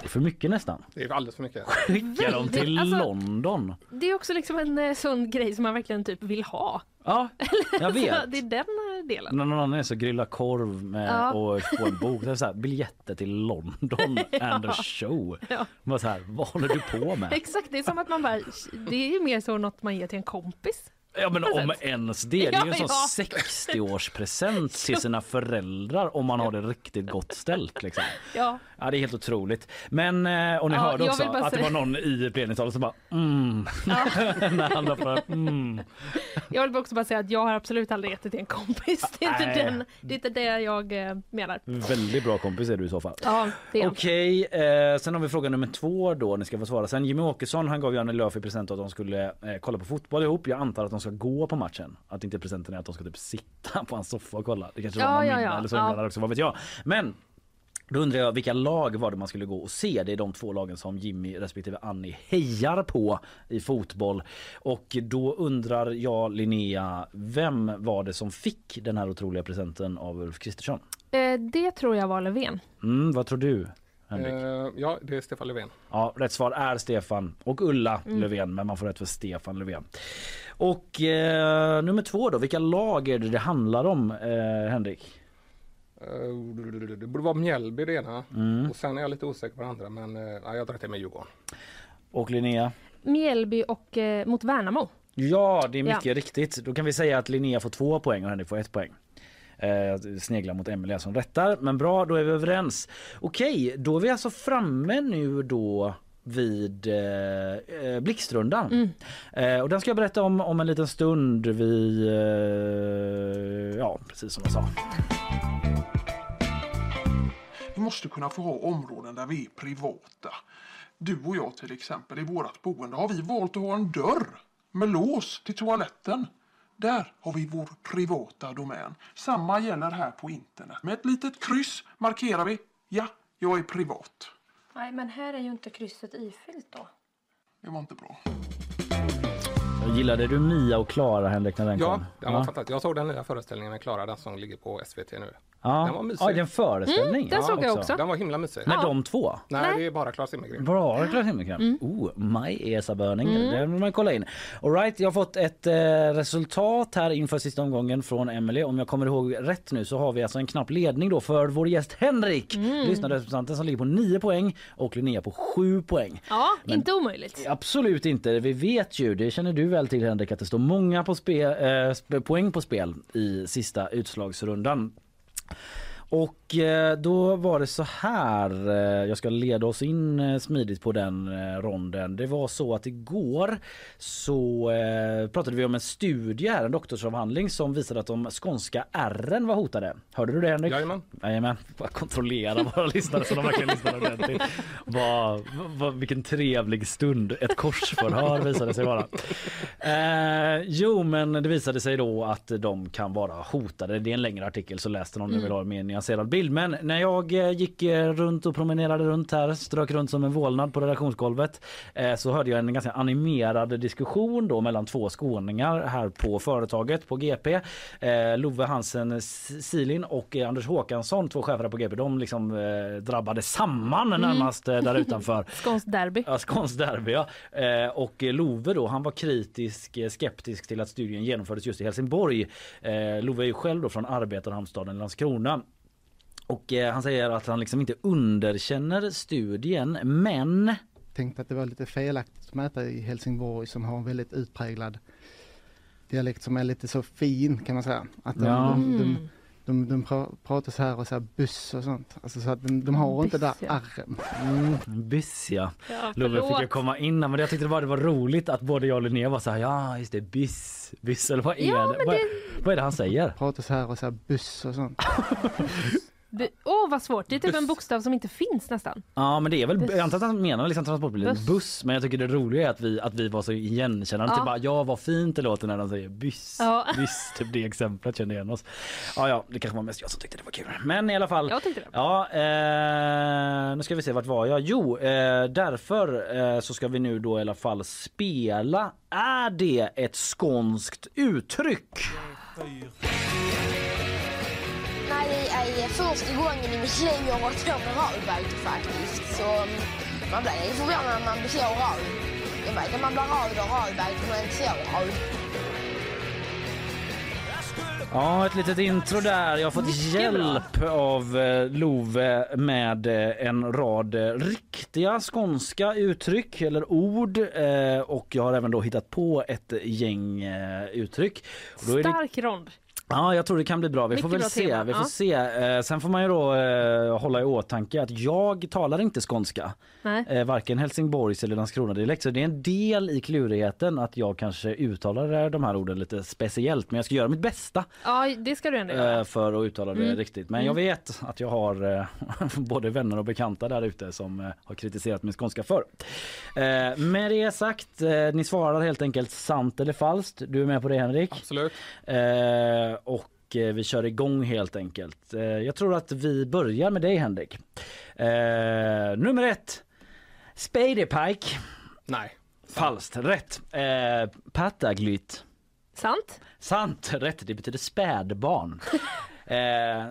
Det är för mycket nästan. Det är alldeles för mycket. Skicka dem till Alltså- London. Det är också liksom en eh, sån grej som man verkligen typ vill ha. Ja, jag vet. Det är den eh, delen. När någon annan är så grilla korv med Ja. och få en bok. Det är så här, biljetter till London and a show. Ja. Man så här, vad håller du på med? Exakt, det är som att man bara, det är ju mer så något man ger till en kompis. Ja men om ens det. Det är ju en sån ja. 60-årspresent till sina föräldrar om man har det riktigt gott ställt. Liksom. Ja. Ja det är helt otroligt. Men eh, och ni Ja, hörde också bara att det var någon i plenisalen som bara mm. När han la fram mm. Jag vill också bara säga att jag har absolut aldrig gett det till en kompis. Det är inte, den, det, är inte det jag eh, menar. Väldigt bra kompis är du i så fall. Ja, det är. Okej, eh, sen har vi fråga nummer två då. Ni ska få svara sen. Jimmy Åkesson han gav Janne Lööf i present att de skulle eh, kolla på fotboll ihop. Jag antar att de ska gå på matchen. Att inte presenten är att de ska typ sitta på hans soffa och kolla. Det kanske Ja, var någon ja, middag ja. eller så Ja. också, vad vet jag. Men då undrar jag vilka lag var det man skulle gå och se? Det är de två lagen som Jimmy respektive Annie hejar på i fotboll. Och då undrar jag Linnea, vem var det som fick den här otroliga presenten av Ulf Kristersson? Eh, det tror jag var Löfven. Mm, vad tror du? Henrik? Eh, ja, det är Stefan Löfven. Ja, rätt svar är Stefan och Ulla Mm. Löfven, men man får rätt för Stefan Löfven. Och eh, nummer två då, vilka lag är det det handlar om, eh, Henrik? Eh, Det borde vara Mjällby det ena. Mm. Och sen är jag lite osäker på det andra men eh, ja, jag drar till med Djurgården. Och Linnea? Mjällby och eh, mot Värnamo. Ja, det är mycket Ja. riktigt. Då kan vi säga att Linnea får två poäng och Henrik får ett poäng. Eh, sneglar mot Emelie som rättar. Men bra, då är vi överens. Okej, då är vi alltså framme nu då vid eh, eh, Blixtrundan. Eh, och den ska jag berätta om om en liten stund. Vi, eh, ja, precis som jag sa. Vi måste kunna få ha områden där vi är privata. Du och jag till exempel, i vårt boende har vi valt att ha en dörr med lås till toaletten. Där har vi vår privata domän. Samma gäller här på internet. Med ett litet kryss markerar vi, ja, jag är privat. Nej, men här är ju inte krysset ifyllt då. Det var inte bra. Gillade du Mia och Klara Henrik när den Ja, kom? den var fantastisk. Jag såg den nya föreställningen med Klara, den som ligger på SVT nu. Ja. Den var mysig. Ja, det är en föreställning. Mm, den såg jag också. Den var himla mysig. Med Ja. de två? Nej, det är bara Klara Zimmergren. Bra Klara Zimmergren. Mm. Oh, my ears are burning. Mm. Det vill man kolla in. All right, jag har fått ett eh, resultat här inför sista omgången från Emily. Om jag kommer ihåg rätt nu så har vi alltså en knapp ledning då för vår gäst Henrik. Mm. Lyssnarrepresentanten som ligger på 9 poäng och Linnea på 7 poäng. Ja, Men- inte omöjligt. Absolut inte. Vi vet ju, det känner du väl till Henrik, att det står många på spe, eh, poäng på spel i sista utslagsrundan. Och eh, då var det så här, eh, jag ska leda oss in eh, smidigt på den ronden. Det var så att igår så pratade vi om en studie här, en doktorsavhandling som visade att de skånska ärren var hotade. Hörde du det Henrik? Jajamän. Jajamän. Bara kontrollera våra lyssnare så de verkligen lyssnar ordentligt. Vad, vad, vilken trevlig stund. Ett korsförhör visade sig vara. Eh, jo, men det visade sig då att de kan vara hotade. Det är en längre artikel så läs den om Mm. vill ha en mer nyanserad bild. Men när jag eh, gick eh, runt och promenerade runt här, strök runt som en vålnad på redaktionsgolvet eh, så hörde jag en ganska animerad diskussion då mellan två skåningar här på företaget på GP. Love Hansen Silin och Anders Håkansson, två chefer på GP, de liksom drabbade samman närmast eh, där utanför. Skånskt derby. Ja, Skåns derby ja. Och Love då, han var kritisk, skeptisk till att studien genomfördes just i Helsingborg. Love är ju själv då från arbetarhamnstaden Landskrona. Och eh, han säger att han liksom inte underkänner studien men tänkte att det var lite felaktigt att mäta i Helsingborg som har en väldigt utpräglad dialekt som är lite så fin kan man säga. Att de, Ja. de, de, Mm. de, de pra- pratar så här och så här buss och sånt. Alltså så att de, de har inte där Buss, ja. arren. Mm, byss ja. Ja, Love fick jag komma in men jag tyckte det var, det var roligt att både jag och Linnea var så här ja just det byss, byss eller vad är Ja, det? Vad, det- vad är det han säger? Pratar så här och så här buss och sånt. Åh vad svårt, det är typ en bokstav som inte finns nästan. Ja men det är väl, Buss. jag antar att han menar liksom transportbilen Buss. buss. men jag tycker det roliga är att vi, att vi var så igenkännande. Ja. Typ bara, ja vad fint det låter när de säger byss. Ja. Byss, typ det exemplet kände igen oss. Ja ja, det kanske var mest jag som tyckte det var kul. Men i alla fall. Jag tyckte det. Ja, eh, nu ska vi se vart var jag? Jo, eh, därför eh, så ska vi nu då i alla fall spela. Är det ett skånskt uttryck? Är första gången i mitt liv jag varit på rödbete faktiskt. Så mm, man blir förvånad när man blir så röd. Jag vet att man blir röd av rödbete men inte så röd. Ja, ett litet intro där. Jag har fått hjälp av eh, Love med eh, en rad eh, riktiga skånska uttryck eller ord och jag har även då hittat på ett gäng uttryck. Och Stark rond. Ja, jag tror det kan bli bra. Vi Mycket får väl se. tema, Vi får ja. se. Eh, sen får man ju då eh, hålla i åtanke att jag talar inte skånska. Eh, varken Helsingborgs eller Landskrona dialekt. Så det är en del i klurigheten att jag kanske uttalar de här orden lite speciellt. Men jag ska göra mitt bästa Ja, det ska du ändå göra. eh, för att uttala det Mm. riktigt. Men Mm. jag vet att jag har eh, både vänner och bekanta där ute som eh, har kritiserat min skånska för. Eh, med det sagt, eh, ni svarar helt enkelt sant eller falskt. Du är med på det Henrik? Absolut. Och eh, vi kör igång helt enkelt. Eh, jag tror att vi börjar med dig Henrik. Eh, nummer ett. Spadepike. Nej. Falskt. Rätt. Eh, Pataglyt. Sant. Sant. Rätt. Det betyder spädbarn. eh,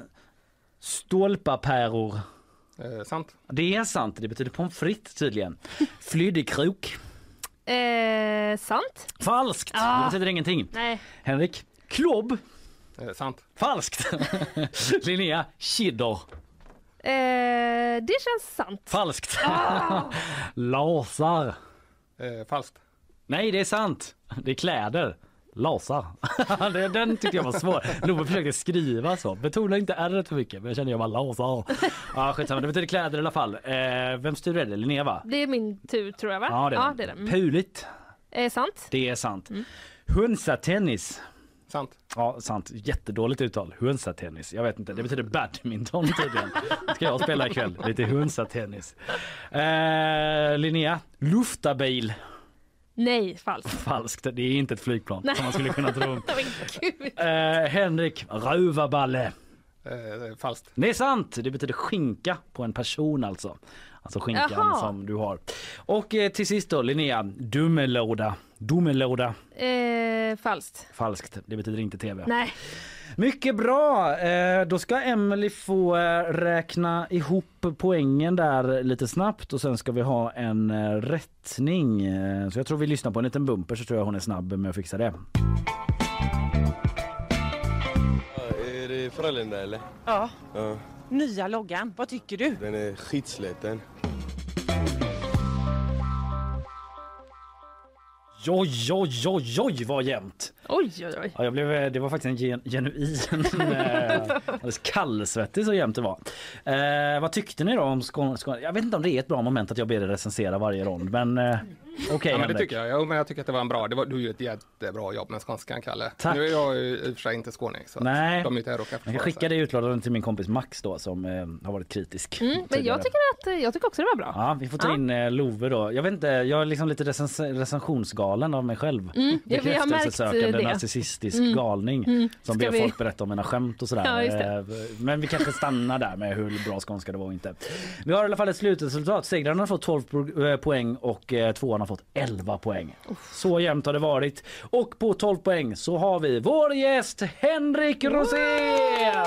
stålpapäror. Eh, sant. Det är sant. Det betyder pommes frites tydligen. Flyddekrok. Eh, sant. Falskt. Ah. Det betyder ingenting. Nej. Henrik. Klobb. Eh, sant. Falskt. Linnea. Kidder. Eh, det känns sant. Falskt. Ah. Lasar. Eh, falskt. Nej, det är sant. Det är kläder. Lasar. Det- Den tyckte jag var svår. Love försökte skriva så. Betona inte r för mycket. Men jag kände jag bara lasar. Ja, skitsamma. Det betyder kläder i alla fall. Eh, vems tur är det? Linnea va? Det är min tur tror jag va? Ja, det är ja, det. är det. Mm. Puligt. Eh, sant. Det är sant. Mm. Hunsa-tennis. Sant. Ja, sant. Jättedåligt uttal. Hunsa-tennis. Jag vet inte. Det betyder badminton tydligen. Ska jag spela ikväll. Lite hunsa-tennis. Eh, Linnea. Luftabil. Nej, falskt. Falskt. Det är inte ett flygplan Nej. som man skulle kunna tro. Men gud. Eh, Henrik. Rövarballe. Eh, falskt. Det är sant! Det betyder skinka på en person alltså. Alltså skinkan Jaha. som du har. Och eh, till sist då Linnea, dummelåda. Dummelåda. Eh, falskt. Falskt, det betyder inte tv. Nej. Mycket bra! Eh, då ska Emily få eh, räkna ihop poängen där lite snabbt och sen ska vi ha en eh, rättning. Så jag tror vi lyssnar på en liten bumper så tror jag hon är snabb med att fixa det. Är det Frölunda eller? Ja, Ja. nya loggan. Vad tycker du? Den är skitsliten. Oj, oj, oj, oj vad jämnt! Oj, oj, oj. Ja, jag blev, det var faktiskt en gen, genuin eh, alldeles kallsvettig så jämnt det var. Eh, vad tyckte ni då om Skåne? Skåne? Jag vet inte om det är ett bra moment att jag ber er recensera varje rond men eh, okej ja, men det tycker jag. Ja, men jag tycker att det var en bra. Det var, du gör ett jättebra jobb med skånskan, Kalle. Tack. Nu är jag ju i och för sig inte skåning, så Nej. de är inte här och kan Jag kan försvara skicka sig. det utlåtandet till min kompis Max då som eh, har varit kritisk. Mm, men jag tycker, att, eh, jag tycker också det var bra. Ja, vi får ta Ja. in eh, Love då. Jag vet inte, jag är liksom lite recens- recensionsgalen av mig själv. Mm, ja, vi har märkt, Bekräftelsesökande, eh, det. narcissistisk Mm. galning Mm. som Ska ber vi- folk berätta om mina skämt och sådär. Ja. Eh, Men vi kanske stannar där med hur bra skånska det var och inte. Vi har i alla fall ett slutresultat. Segrarna har fått 12 pro- eh, poäng och eh, tvåan har fått 11 poäng. Så jämnt har det varit. Och på 12 poäng så har vi vår gäst Henrik Rosén!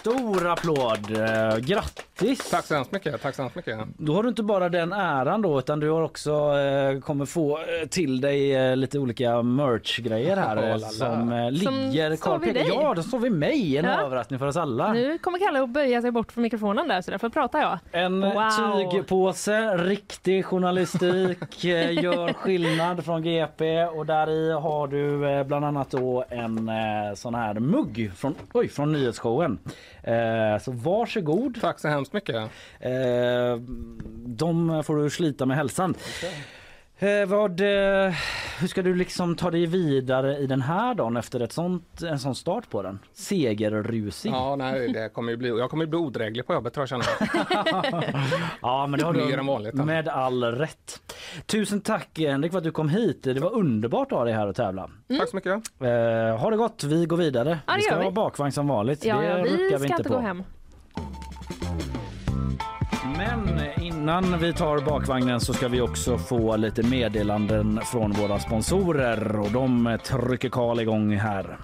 Stor applåd! Eh, Grattis! Tack så hemskt mycket. Tack så hemskt mycket. Då har du inte bara den äran då utan du har också eh, kommer få eh, till dig eh, lite olika merch-grejer här Oh, eh, som eh, Som ligger står vid dig. Ja, de står vid mig. En Ja. överraskning för oss alla. Nu kommer Kalle att böja sig bort från mikrofonen där så därför pratar jag. En Wow. tygpåse, riktig journalistik, eh, gör skillnad från GP och där i har du eh, bland annat då en eh, sån här mugg från, oj, från nyhetsshowen. Eh, så varsågod. Tack så hemskt mycket. Eh, de får du slita med hälsan. Eh, vad, eh, hur ska du liksom ta dig vidare i den här dagen efter ett sånt, en sån start på den? Segerrusig. Ja, nej, det kommer ju bli, jag kommer ju bli odräglig på jobbet tror jag. Ja, men det har du vanligt, med all rätt. Tusen tack Henrik för att du kom hit. Det var underbart att ha dig här och tävla. Tack så mycket. Eh, ha det gott, vi går vidare. Ja, vi ska vi. ha bakvagn som vanligt. Ja, det ja, vi ruckar ska vi inte inte på. gå hem. Men innan vi tar bakvagnen så ska vi också få lite meddelanden från våra sponsorer och de trycker Karl igång här.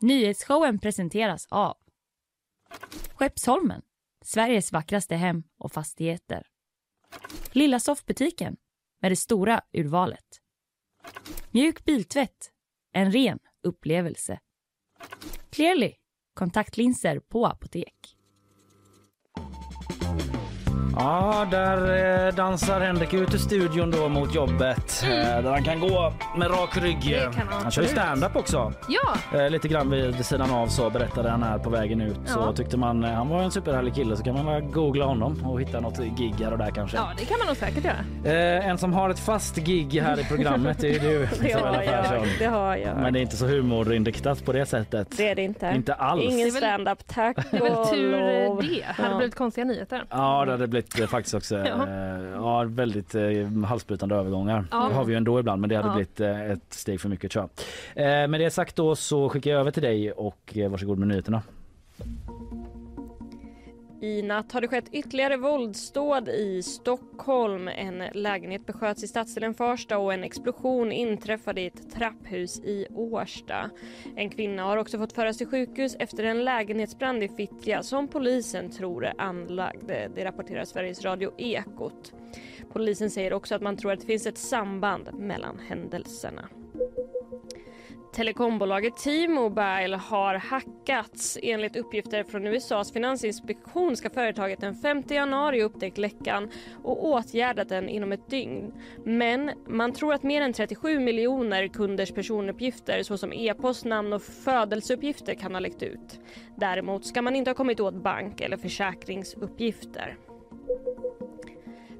Nyhetsshowen presenteras av Skeppsholmen, Sveriges vackraste hem och fastigheter. Lilla soffbutiken med det stora urvalet. Mjuk biltvätt, en ren upplevelse. Clearly, kontaktlinser på apotek. Ja, där eh, dansar Henrik ut ur studion då mot jobbet. Mm. Eh, där han kan gå med rak rygg. Det kan han han kör ju stand-up också. Ja, Eh, lite grann vid sidan av så berättade han här på vägen ut. Så Ja. tyckte man eh, han var en superhärlig kille så kan man väl googla honom och hitta något gig här och där kanske. ja, det kan man nog säkert göra. Eh, en som har ett fast gig här i programmet det är du Det Isabella har jag. Persson. Det har jag. Men det är inte så humorinriktat på det sättet. Det är det inte. Inte alls. Ingen Det är väl- stand-up, tack Det är väl och tur eh, det. Hade Ja. blivit konstiga nyheter. Ja, det hade blivit eh, faktiskt också Ja. eh, ja, väldigt eh, halsbrytande övergångar. Ja. Det har vi ju ändå ibland, men det hade Ja. blivit ett steg för mycket tror jag. Med det sagt då så skickar jag över till dig och varsågod med nyheterna. I natt har det skett ytterligare våldsdåd i Stockholm. En lägenhet besköts i stadsdelen Farsta och en explosion inträffade i ett trapphus i Årsta. En kvinna har också fått föras till sjukhus efter en lägenhetsbrand i Fittja som polisen tror är anlagd. Det rapporterar Sveriges Radio Ekot. Polisen säger också att man tror att det finns ett samband mellan händelserna. Telekombolaget T-Mobile har hackats. Enligt uppgifter från USAs finansinspektion ska företaget den 5 januari upptäckt läckan och åtgärdat den inom ett dygn. Men man tror att mer än 37 miljoner kunders personuppgifter såsom e-post, namn och födelseuppgifter kan ha läckt ut. Däremot ska man inte ha kommit åt bank eller försäkringsuppgifter.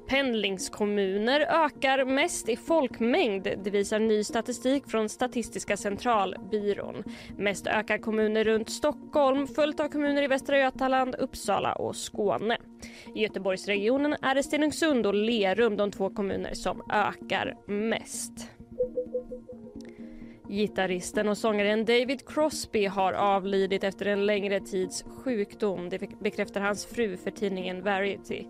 Pendlingskommuner ökar mest i folkmängd, det visar ny statistik från Statistiska centralbyrån. Mest ökar kommuner runt Stockholm, följt av kommuner i Västra Götaland, Uppsala och Skåne. I Göteborgsregionen är det Stenungsund och Lerum de två kommuner som ökar mest. Gitarristen och sångaren David Crosby har avlidit efter en längre tids sjukdom. Det bekräftar hans fru för tidningen Variety.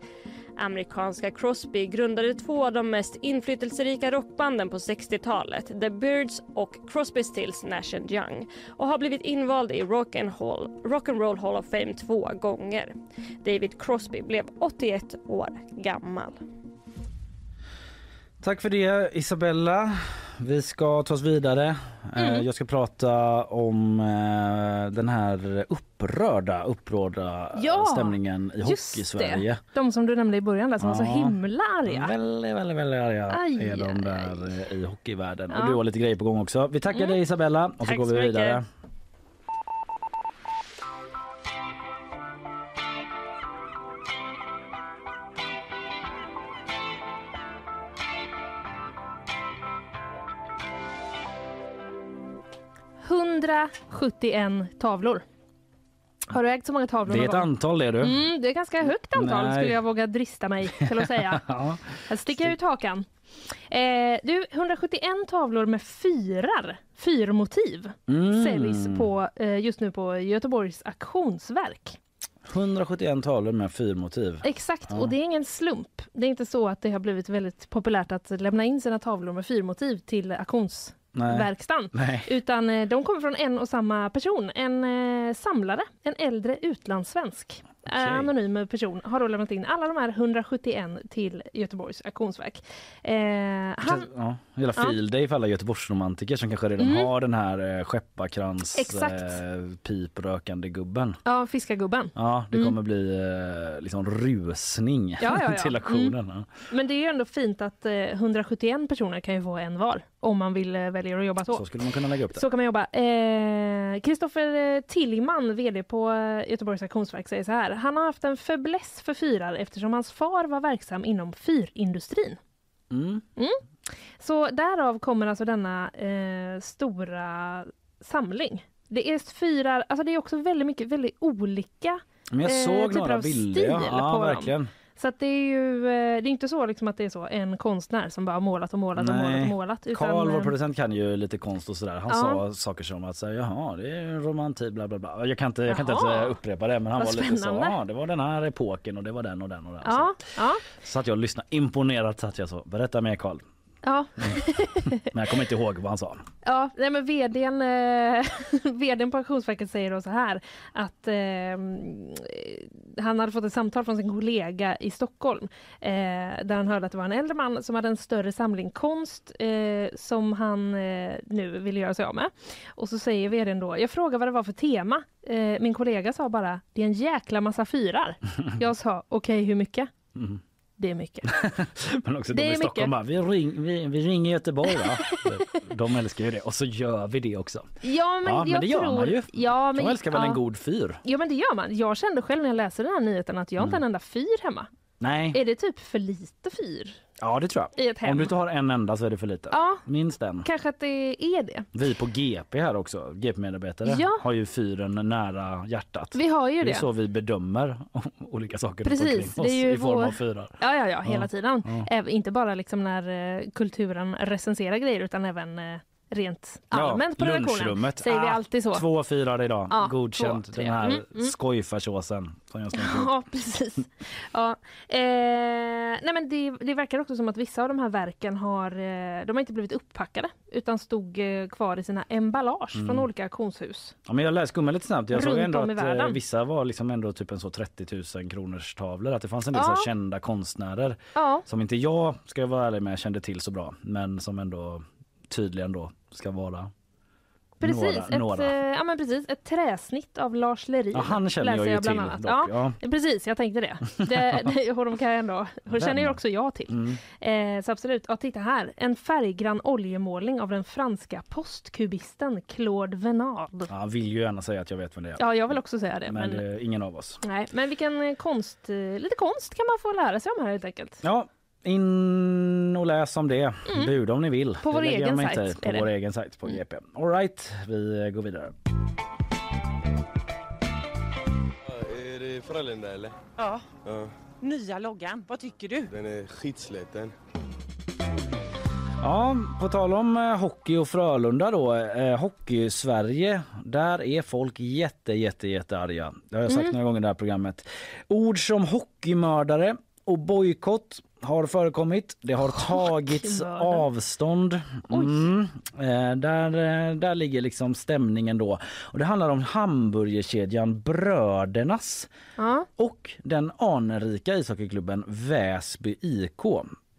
Amerikanska Crosby grundade två av de mest inflytelserika rockbanden på 60-talet, The Byrds och Crosby Stills Nash Young och har blivit invald i Rock and, Hall, Rock and Roll Hall of Fame två gånger. David Crosby blev 81 år gammal. Tack för det Isabella. Vi ska ta oss vidare. Eh, Mm. Jag ska prata om eh, den här upprörda, upprörda Ja, stämningen i Hockeysverige. De som du nämnde i början där som var så Ja. himla arga. Väldigt, väldigt, väldigt arga Aj, är de aj, där eh, i hockeyvärlden. Ja. Och du har lite grejer på gång också. Vi tackar Mm. dig Isabella och så Tack går vi vidare. mycket. ...171 tavlor. Har du ägt så många tavlor Det är ett antal det du. Mm, det är ganska högt antal Nej. skulle jag våga drista mig till att säga. ja. Sticker jag ut hakan. Eh, du, 171 tavlor med fyrar, fyrmotiv, Mm. säljs på, eh, just nu på Göteborgs auktionsverk. 171 tavlor med fyrmotiv. Exakt, Ja. och det är ingen slump. Det är inte så att det har blivit väldigt populärt att lämna in sina tavlor med fyrmotiv till auktionsverkstan. Nej. Utan eh, de kommer från en och samma person. En eh, samlare, en äldre utlandssvensk. Okej. eh, Anonym person har då lämnat in alla de här 171 till Göteborgs auktionsverk. Eh, han, Ja, hela field day för alla Göteborgsromantiker som kanske redan Mm. har den här eh, skepparkrans Exakt. eh, piprökande gubben. ja, fiskargubben. Ja, det Mm. kommer bli eh, liksom rusning Ja, till auktionen. Mm. Men det är ju ändå fint att eh, 171 personer kan ju få en var om man vill eh, välja att jobba så. Så skulle man kunna lägga upp det. Så kan man jobba. Eh, Kristoffer Tillman, vd på eh, Göteborgs auktionsverk, säger så här. Han har haft en fäbless för fyrar eftersom hans far var verksam inom fyrindustrin. Mm. Mm. Så därav kommer alltså denna eh, stora samling. Det är fyrar, alltså det är också väldigt mycket, väldigt olika Men jag eh, såg typer några av bilder. Stil ja på dem. Så att det är ju eh, det är inte så liksom att det är så en konstnär som bara målat och målat och målat och målat. utan, Karl, vår eh, producent, kan ju lite konst och sådär. Han Ja. sa saker som att säga, jaha, det är romantik, bla bla bla. Jag kan inte, jag kan inte ens eh, upprepa det, men han Vad var lite så, ja, det var den här epoken och det var den och den och den. Ja, ja, Så att jag lyssnade imponerat så att jag så, berätta mer Karl. Ja. Men jag kommer inte ihåg vad han sa. Ja, nej men vdn, eh, vdn på Auktionsverket säger då så här att eh, han hade fått ett samtal från sin kollega i Stockholm eh, där han hörde att det var en äldre man som hade en större samling konst eh, som han eh, nu ville göra sig av med. Och så säger vdn då, jag frågade vad det var för tema. Eh, min kollega sa bara, det är en jäkla massa fyrar. Jag sa, okej hur mycket? Mm. Det är mycket. Men också Det de i Stockholm bara, vi, ring, vi, vi ringer Göteborg va? De älskar ju det och så gör vi det också. Ja men, ja, men jag det gör tror... man ju. Ja, men, De älskar väl ja. en god fyr? Ja men det gör man. Jag kände själv när jag läste den här nyheten att jag har inte en enda fyr hemma. Nej. Är det typ för lite fyr? Ja det tror jag. I ett hem. Om du inte har en enda så är det för lite. Ja. Minst en. Kanske att det är det. Vi på GP här också, GP-medarbetare, Ja. har ju fyren nära hjärtat. Vi har ju det är det. så vi bedömer olika saker Precis, det är ju i form vår- av fyrar. Ja, ja, ja, hela Ja. tiden. Ja. Inte bara liksom när eh, kulturen recenserar grejer utan även eh, rent allmänt på redaktionen. Säger vi Ah, alltid så. Två fyrar idag. Ja, Godkänt. två. Den här Mm, mm. som jag upp. Ja, precis. Ja. Eh, nej, men det, det verkar också som att vissa av de här verken har, eh, de har inte blivit upppackade utan stod eh, kvar i sina emballage Mm. från olika auktionshus. Ja, men jag läste skummade lite snabbt. Jag såg ändå att eh, världen. vissa var liksom ändå typ en så 30 000 kronors tavlor. Att det fanns en del Ja. kända konstnärer Ja. som inte jag, ska jag vara ärlig med, kände till så bra. Men som ändå tydligen då ska vara Precis, några. ett, några. eh, ja, men precis, ett träsnitt av Lars Lerin. Ja, han känner jag ju bland till annat. dock, Ja, Precis, jag tänkte det. det, det honom kan jag ändå, Vem? känner ju också jag till. Mm. Eh, så absolut, ja, titta här. En färggrann oljemålning av den franska postkubisten Claude Venard. Ja, jag vill ju gärna säga att jag vet vem det är. Ja, jag vill också säga det. men Men, det är ingen av oss. nej, men vilken eh, konst, eh, lite konst kan man få lära sig om här helt enkelt. Ja, in och läs om det. Mm. Buda om ni vill. På vår egen inte sajt i. På det. vår egen sajt på GP. All right, vi går vidare. Är det Frölunda eller? Ja. Ja, Nya loggan, vad tycker du? den är skitsliten. Ja, på tal om eh, hockey och Frölunda då. Eh, Hockey-Sverige, där är folk jätte, jätte, jätte arga. Det har jag sagt Mm. några gånger i det här programmet. Ord som hockeymördare och bojkott har förekommit. Det har tagits avstånd. Mm. Eh, där, eh, där ligger liksom stämningen då. Och det handlar om hamburgerkedjan Brödernas Ja. och den anrika ishockeyklubben Väsby IK.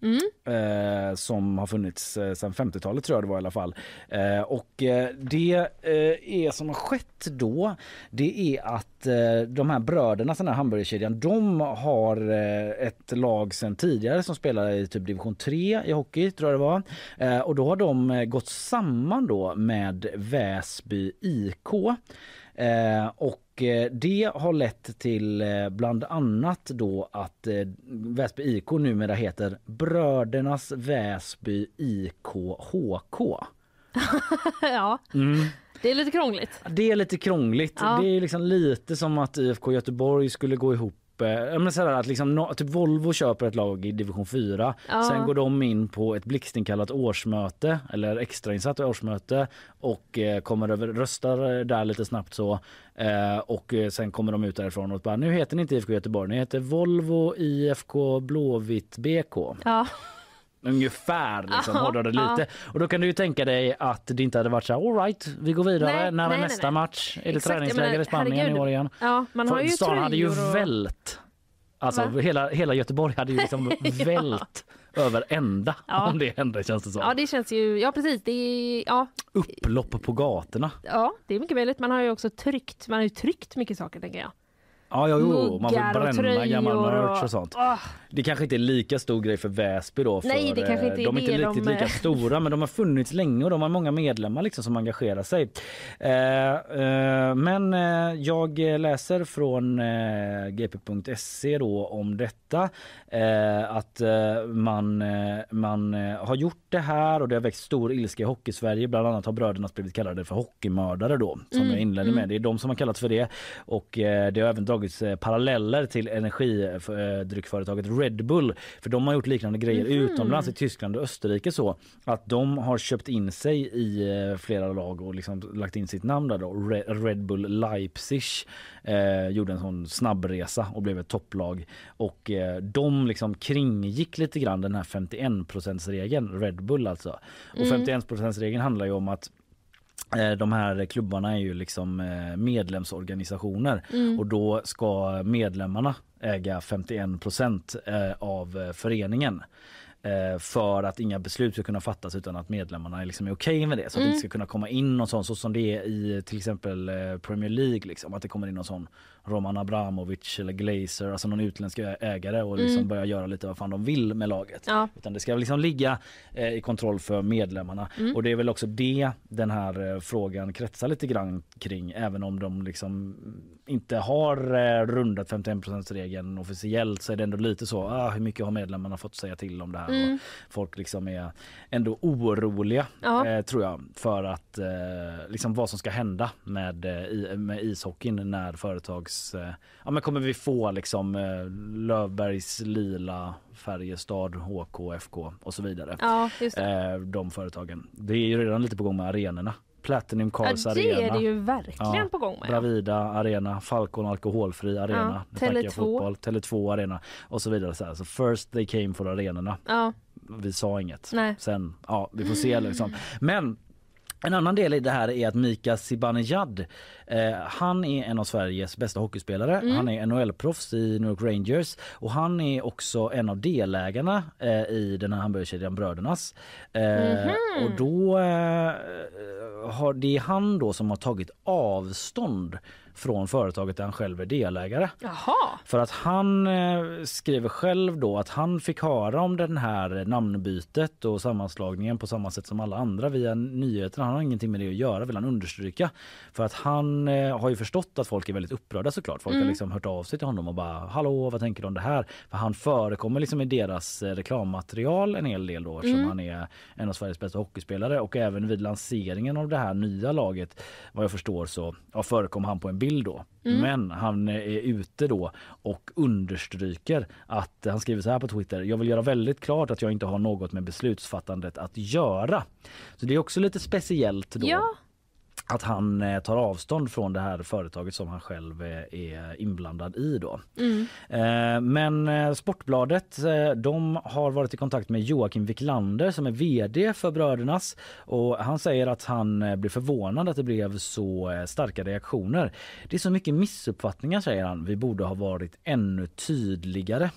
Mm. Eh, som har funnits eh, sedan 50-talet tror jag det var i alla fall. Eh, och eh, det eh, är som har skett då det är att eh, de här bröderna, den här hamburgerkedjan, de har eh, ett lag sedan tidigare som spelar i typ division 3 i hockey tror jag det var. Eh, och då har de eh, gått samman då med Väsby IK. Eh, och det har lett till eh, bland annat då att eh, Väsby IK numera heter Brödernas Väsby IK HK. ja, Mm. det är lite krångligt. Det är lite krångligt. Ja. Det är liksom lite som att IFK Göteborg skulle gå ihop eh, jag menar sådär att liksom, typ Volvo köper ett lag i division 4. Ja. Sen går de in på ett blixtinkallat årsmöte eller extrainsatt årsmöte och eh, kommer över, röstar eh, där lite snabbt så. Eh, och eh, sen kommer de ut därifrån och bara nu heter ni inte IFK Göteborg, ni heter Volvo IFK Blåvitt BK. Ja. Ungefär liksom, Ja, ja. lite. Och då kan du ju tänka dig att det inte hade varit så här, all right, vi går vidare. Nej, När är nej, nästa nej. match? Är det Exakt, träningsläger menar, i Spanien herregud. i år igen? Ja, man har För ju stan hade ju och- vält. Alltså Va? hela, hela Göteborg hade ju liksom Ja. vält över ända Ja. om det hände känns det som. Ja, det känns ju... Ja, precis. Det är, ja, Upplopp på gatorna. ja, det är mycket möjligt. Man har ju också tryckt, man har ju tryckt mycket saker, tänker jag. Ja, jo, jo. man Muggar får och bränna gammal merch och- och sånt. Det kanske inte är lika stor grej för Väsby då. För, Nej, det kanske inte är eh, de är inte riktigt de, lika eh, stora men de har funnits länge och de har många medlemmar liksom som engagerar sig. Eh, eh, men jag läser från gp.se då om detta. Att man, man har gjort det här och det har väckt stor ilska i Hockeysverige. Bland annat har bröderna blivit kallade för hockeymördare då som Mm, jag inledde mm. med. Det är de som har kallats för det och det har även dragits paralleller till energidryckföretaget Red Bull för de har gjort liknande grejer Mhm. utomlands i Tyskland och Österrike så att de har köpt in sig i eh, flera lag och liksom lagt in sitt namn där då. Re- Red Bull Leipzig eh, gjorde en sån snabbresa och blev ett topplag och eh, de liksom kringgick lite grann den här 51 regeln Red Bull alltså. Och Mm. 51 regeln handlar ju om att De här klubbarna är ju liksom eh, medlemsorganisationer Mm. och då ska medlemmarna äga 51 procent eh, av eh, föreningen eh, för att inga beslut ska kunna fattas utan att medlemmarna är, liksom är okej med det. Så att det Mm. inte ska kunna komma in någon sån så som det är i till exempel eh, Premier League. Liksom, att det kommer in någon sån Roman Abramovic eller Glazer, alltså någon utländsk ägare och liksom Mm. börja göra lite vad fan de vill med laget. Ja. Utan det ska liksom ligga eh, i kontroll för medlemmarna. Mm. Och det är väl också det den här eh, frågan kretsar lite grann kring. Även om de liksom inte har eh, rundat 51% regeln officiellt så är det ändå lite så. Ah, hur mycket har medlemmarna fått säga till om det här? Mm. Och folk liksom är ändå oroliga Ja. eh, tror jag för att eh, liksom vad som ska hända med, eh, med ishockeyn när företags... Eh, ja men kommer vi få liksom eh, Lövbergs lila Färjestad, HK, FK och så vidare. Ja, de företagen. Det är ju redan lite på gång med arenorna. Platinum Cars Ja, det är Arena. det ju verkligen på gång med, ja. Bravida Arena, Falcon Alkoholfri Arena, Ja, Nu snackar jag Tele2. fotboll, Tele2 Arena och så vidare. Så, här. så first they came for arenorna. Ja. Vi sa inget. Nej. Sen, ja vi får se liksom. Men en annan del i det här är att Mika Zibanejad, eh, han är en av Sveriges bästa hockeyspelare. Mm. Han är NHL-proffs i New York Rangers och han är också en av delägarna eh, i den här hamburgerkedjan Brödernas. Eh, Mhm. Och då eh, har det är han då som har tagit avstånd från företaget där han själv är delägare. Jaha. För att han eh, skriver själv då att han fick höra om den här namnbytet och sammanslagningen på samma sätt som alla andra via nyheterna. Han har ingenting med det att göra vill han understryka. För att han eh, har ju förstått att folk är väldigt upprörda såklart. Folk har Mm. liksom hört av sig till honom och bara hallå vad tänker du om det här? För han förekommer liksom i deras eh, reklammaterial en hel del då eftersom Mm. han är en av Sveriges bästa hockeyspelare och även vid lanseringen av det här nya laget vad jag förstår så ja, förekom han på en bild då. Mm. Men han är ute då och understryker att han skriver så här på Twitter. Jag vill göra väldigt klart att jag inte har något med beslutsfattandet att göra. Så det är också lite speciellt då. Ja. Att han eh, tar avstånd från det här företaget som han själv eh, är inblandad i då. Mm. Eh, Men Sportbladet de har varit i kontakt med Joakim Wiklander som är vd för Brödernas och han säger att han blev förvånad att det blev så starka reaktioner. Det är så mycket missuppfattningar säger han. Vi borde ha varit ännu tydligare.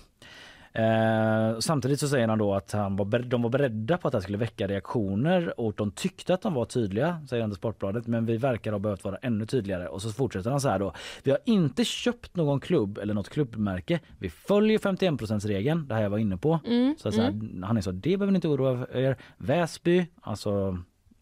Eh, samtidigt så säger han då att han var, de var beredda på att det skulle väcka reaktioner och de tyckte att de var tydliga, säger han till Sportbladet, men vi verkar ha behövt vara ännu tydligare. Och så fortsätter han så här då. Vi har inte köpt någon klubb eller något klubbmärke. Vi följer 51 regeln, det här jag var inne på. Mm, Så, så här, mm. Han är så, det behöver ni inte oroa er. Väsby, alltså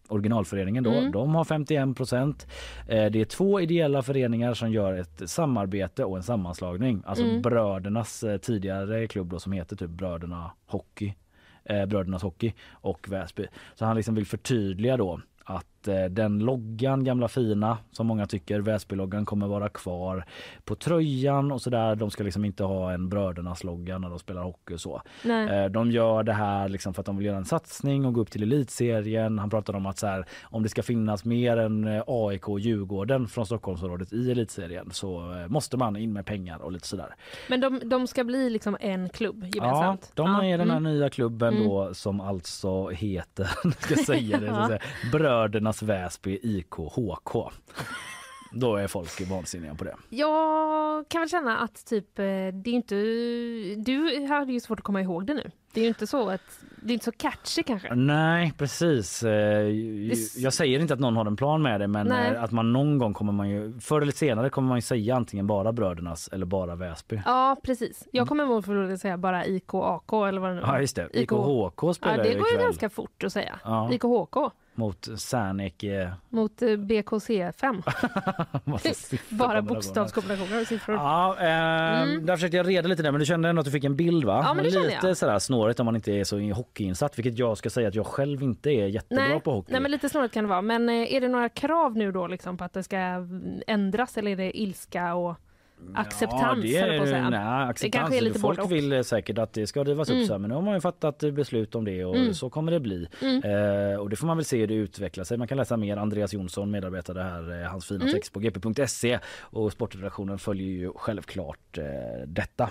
originalföreningen då, Mm. de har 51 procent. Eh, det är två ideella föreningar som gör ett samarbete och en sammanslagning. Alltså Mm. Brödernas eh, tidigare klubb då, som heter typ Bröderna Hockey. Eh, Brödernas Hockey och Väsby. Så han liksom vill förtydliga då att den loggan, gamla fina, som många tycker, Väsby-loggan kommer vara kvar på tröjan och sådär. De ska liksom inte ha en Brödernas logga när de spelar hockey och så. Nej. Eh, De gör det här liksom för att de vill göra en satsning och gå upp till elitserien. Han pratar om att så här, om det ska finnas mer än eh, AIK och Djurgården från Stockholmsområdet i elitserien så eh, måste man in med pengar och lite sådär. Men de, de ska bli liksom en klubb gemensamt? Ja, de är den här mm. nya klubben Mm. då som alltså heter, ska säga det, så att Brödernas Väsby IK HK. Då är folk vansinniga på det. Jag kan väl känna att typ, eh, det är inte... Du hade ju svårt att komma ihåg det nu. Det är ju inte så att... Det är inte så catchy kanske. Nej precis. Eh, Jag säger inte att någon har en plan med det men Nej. eh, att man någon gång kommer man ju förr eller senare kommer man ju säga antingen bara Brödernas eller bara Väsby. Ja, precis. Jag kommer ihåg för att säga bara IKAK eller vad det nu var. Ja just det. IKHK spelar Ja, det går ju ganska fort att säga. Ja. IKHK mot Särnek. eh, mot eh, BKC5. massa siffror bara kombinationer. bokstavskombinationer och siffror. Ja, eh, Mm. där försökte jag reda lite där men du kände ändå att du fick en bild va? Ja, men det lite jag. sådär snårigt om man inte är så hockeyinsatt vilket jag ska säga att jag själv inte är jättebra Nej, på hockey. nej, men lite snårigt kan det vara. Men eh, är det några krav nu då liksom på att det ska ändras eller är det ilska och acceptans? det höll jag på att säga? nej, det acceptans. kanske är lite Folk och. vill eh, säkert att det ska rivas upp Mm. så här, men nu har man ju fattat eh, beslut om det och Mm. så kommer det bli. Mm. Eh, och det får man väl se hur det utvecklar sig. Man kan läsa mer. Andreas Jonsson medarbetare här, eh, hans fina Mm. text på gp.se och sportredaktionen följer ju självklart eh, detta.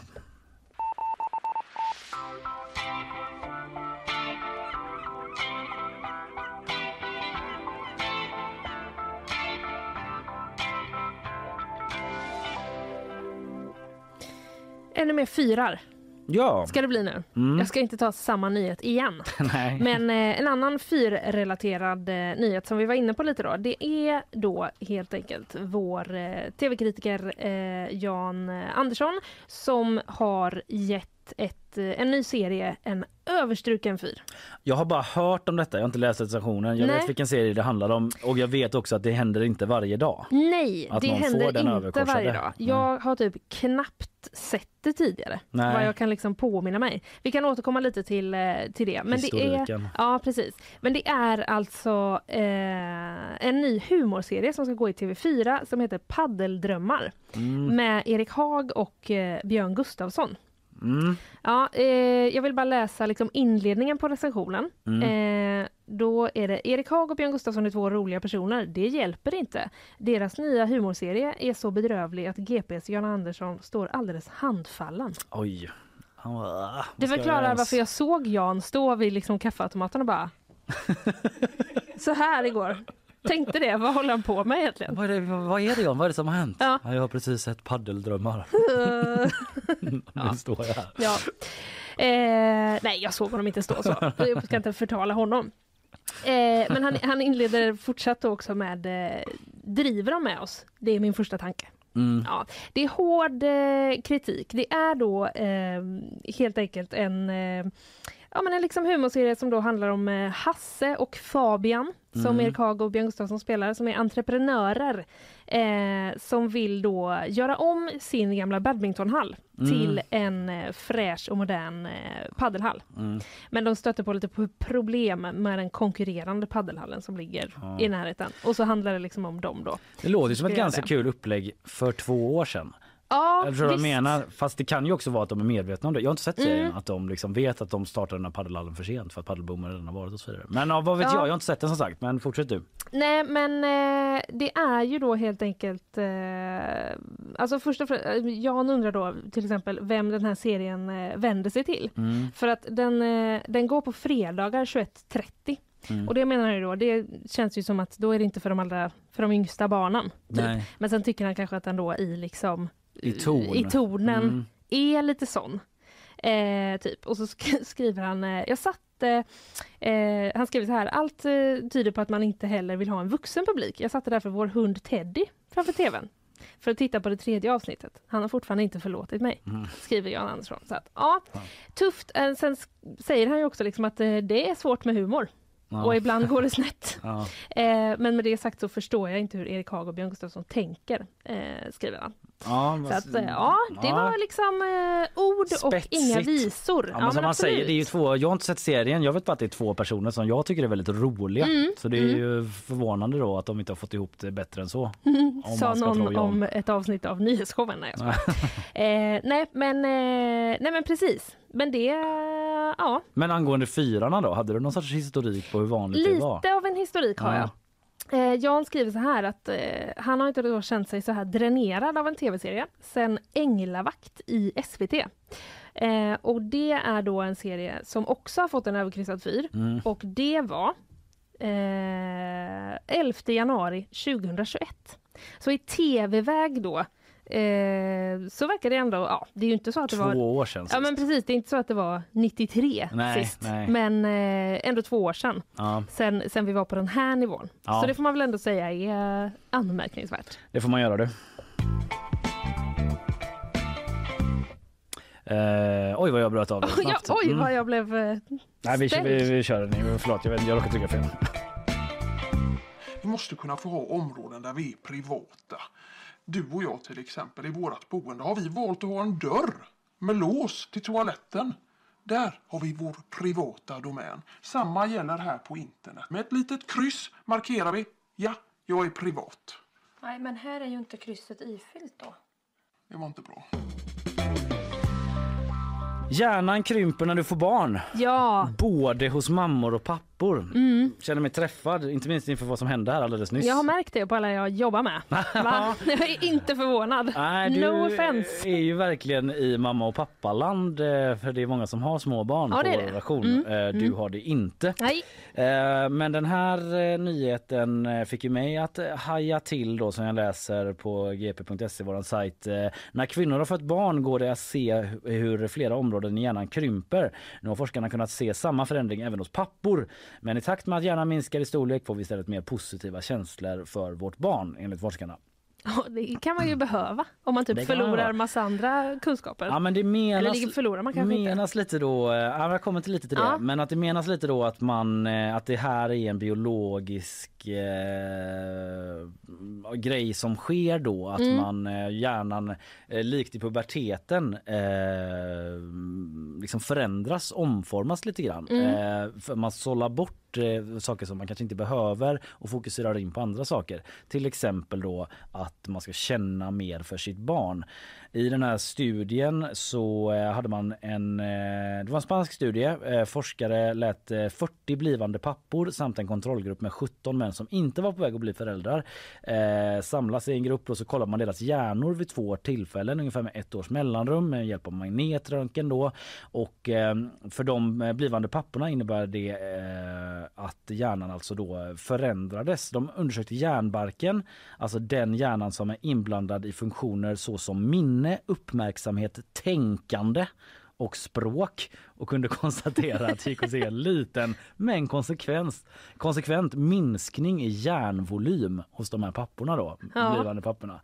Ännu mer fyrar Ja. ska det bli nu. Mm. Jag ska inte ta samma nyhet igen. Nej. Men eh, en annan fyrrelaterad eh, nyhet som vi var inne på lite då, det är då helt enkelt vår eh, tv-kritiker eh, Jan eh, Andersson som har gett ett, eh, en ny serie, en överstruken fyr. Jag har bara hört om detta, jag har inte läst recensionen. Jag Nej. vet vilken serie det handlar om och jag vet också att det händer inte varje dag. Nej, Att det händer inte varje dag. Jag har typ knappt sett det tidigare. Nej. Vad jag kan liksom påminna mig. Vi kan återkomma lite till, eh, till det. Men det är, Historiken. ja, precis. Men det är alltså eh, en ny humorserie som ska gå i TV4 som heter Paddeldrömmar Mm. med Erik Haag och eh, Björn Gustafsson. Mm. Ja, eh, jag vill bara läsa liksom inledningen på recensionen. Mm. Eh, då är det Erik Haag och Björn Gustafsson är två roliga personer. Det hjälper inte. Deras nya humorserie är så bedrövlig att GPs Jan Andersson står alldeles handfallen. Oj. Ah, Det förklarar varför jag såg Jan stå vid liksom kaffeautomaten och bara så här igår. Tänkte det, vad håller han på med egentligen? Vad är, det, vad är det John? Vad är det som har hänt? Ja. jag har precis sett paddeldrömmar. nu står jag här. Ja. Eh, nej, jag såg honom inte stå så. Jag ska inte förtala honom. Eh, men han, han inleder fortsatt också med eh, Driver de med oss? Det är min första tanke. Mm. Ja, det är hård eh, kritik. Det är då eh, helt enkelt en... Eh, ja, men en liksom humorserie som då handlar om eh, Hasse och Fabian som Mm. Erik Haag och Björn Gustafsson spelar, som är entreprenörer eh, som vill då göra om sin gamla badmintonhall Mm. till en eh, fräsch och modern eh, paddelhall. Mm. Men de stöter på lite problem med den konkurrerande paddelhallen som ligger Ja. i närheten. Och så handlar det liksom om dem då. Det låter som ett ganska kul upplägg för två år sedan. Ja, Jag tror vad jag menar. Fast det kan ju också vara att de är medvetna om det. Jag har inte sett Mm. serien att de liksom vet att de startar den här paddelhallen för sent för att paddelboomen redan har varit och så vidare. Men ja, vad vet Ja. jag? Jag har inte sett den som sagt. Men fortsätt du. Nej men eh, det är ju då helt enkelt eh, Alltså först och främst, eh, Jan undrar då till exempel vem den här serien eh, vänder sig till. Mm. För att den, eh, den går på fredagar 21.30. Mm. Och det menar ju då, det känns ju som att då är det inte för de allra, för de yngsta barnen. Typ. Nej. Men sen tycker han kanske att den då i liksom I ton. i tonen Mm. är lite sån. Eh, typ. Och så sk- skriver han, eh, jag satt eh, eh, han skriver så här, allt eh, tyder på att man inte heller vill ha en vuxen publik. Jag satte därför vår hund Teddy framför tvn för att titta på det tredje avsnittet. Han har fortfarande inte förlåtit mig, Mm. skriver Jan Andersson. Så att, ja, tufft. Eh, sen säger han ju också liksom att det är svårt med humor. Ja. Och ibland går det snett. Ja. Eh, men med det sagt så förstår jag inte hur Erik Haag och Björn Gustafsson tänker, eh, skriver han. Ja, Så att, eh, ja, det var liksom eh, ord och inga visor. Ja, men som man absolut. säger, det är två, jag har inte sett serien, jag vet bara att det är två personer som jag tycker är väldigt roliga. Mm, Så det är mm. ju förvånande då att de inte har fått ihop det bättre än så. Om Sa man någon om ett avsnitt av nyhetsshowen. Nej, eh, nej, men, eh, nej men precis. Men det, ja, Men angående fyrarna då, hade du någon sorts historik på hur vanligt det var? lite av en historik har Ja. jag. Eh, Jan skriver så här att eh, han har inte då känt sig så här dränerad av en tv-serie sen Änglavakt i SVT. Eh, och det är då en serie som också har fått en överkryssad fyr. Mm. Och det var eh, 11 januari 2021. Så i tv-väg då eh, så verkar det ändå, ja det är ju inte så att det Två var... år sedan Ja men precis, det är inte så att det var 93 Nej, sist. nej. Men eh, ändå två år sedan. Ja, Sen, sen vi var på den här nivån. Ja. Så det får man väl ändå säga är eh, anmärkningsvärt. det får man göra du. Eh, oj vad jag bröt av det Ja, snabbt. oj Mm. vad jag blev eh, Nej, vi, ställd. vi, vi kör den. Förlåt, jag, vet, jag råkade trycka fel. Vi måste kunna få ha områden där vi är privata. Du och jag till exempel, i vårt boende har vi valt att ha en dörr med lås till toaletten. Där har vi vår privata domän. Samma gäller här på internet. Med ett litet kryss markerar vi, ja, jag är privat. Nej, men här är ju inte krysset ifyllt då. Det var inte bra. Hjärnan krymper när du får barn. Ja. Både hos mammor och pappor. Mm. Känner mig träffad, inte minst inför vad som hände här alldeles nyss. Jag har märkt det på alla jag jobbar med. Jag är inte förvånad. Nej, du no offense. är ju verkligen i mamma och pappaland eh, för det är många som har små barn Ja, på vår relation. Mm, Eh, Du mm. har det inte. Nej. Eh, Men den här nyheten fick ju mig att haja till då som jag läser på gp.se, våran sajt. När kvinnor har fått barn går det att se hu- hur flera områden i hjärnan krymper. Nu har forskarna kunnat se samma förändring även hos pappor. Men i takt med att hjärnan minskar i storlek får vi istället mer positiva känslor för vårt barn enligt forskarna. Ja, det kan man ju behöva om man typ man förlorar vara. massa andra kunskaper. Ja men det menas, Eller det förlorar man kanske inte. menas lite då, eh, ja, jag kommer till lite till det, Ja. men att det menas lite då att man, eh, att det här är en biologisk eh, grej som sker då, att Mm. man eh, hjärnan likt i puberteten eh, liksom förändras, omformas lite grann. Mm. Eh, man sållar bort eh, saker som man kanske inte behöver och fokuserar in på andra saker. Till exempel då att man ska känna mer för sitt barn. I den här studien så eh, hade man en, eh, det var en spansk studie. Eh, forskare lät 40 blivande pappor samt en kontrollgrupp med 17 män som inte var på väg att bli föräldrar samlas i en grupp och så kollar man deras hjärnor vid två tillfällen ungefär med ett års mellanrum med hjälp av magnetröntgen då. Och för de blivande papporna innebär det att hjärnan alltså då förändrades. De undersökte hjärnbarken, alltså den hjärnan som är inblandad i funktioner såsom minne, uppmärksamhet, tänkande och språk och kunde konstatera att gick att se en liten men konsekvens, konsekvent minskning i hjärnvolym hos de här papporna då, Ja. blivande papporna.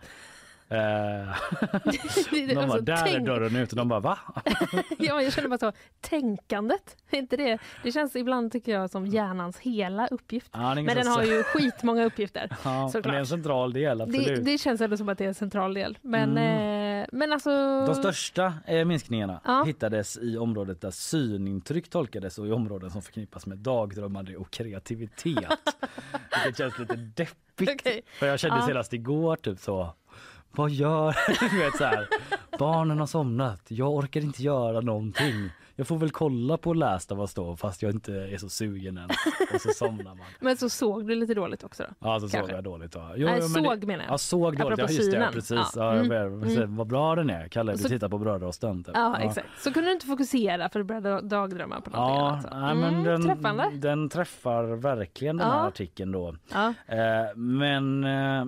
är de bara, alltså, där är tänk- dörren ut och de bara va? ja, jag känner bara så, tänkandet, är inte det? Det känns ibland tycker jag som hjärnans hela uppgift. Ja, det är Men den har ju skitmånga uppgifter. Ja, men det är såklart. en central del absolut. Det, det känns ändå som att det är en central del. Men, eh, men alltså... De största eh, minskningarna Ja. hittades i området där synintryck tolkades och i områden som förknippas med dagdrömmande och kreativitet. Vilket känns lite deppigt. Okej. För jag kände Ja. senast igår typ så vad gör du? vet så här. Barnen har somnat. Jag orkar inte göra någonting. Jag får väl kolla på Last of Us då fast jag inte är så sugen än. Och så somnar man. Men så såg du lite dåligt också då? Ja, så såg Kanske. jag dåligt. Ja. Nej, men såg det, menar jag. Ja, såg dåligt. Ja, Apropå just det, ja, synen. precis. Ja. Ja. Mm. jag vet. Mm. Vad bra den är. Kalle, du Så- tittar på brödrasten. Typ. Ja, exakt. Så kunde du inte fokusera för du började dagdrömma på någonting Ja, annat. så. nej, men Mm, den, Träffande. den träffar verkligen den här artikeln då. Eh, men eh,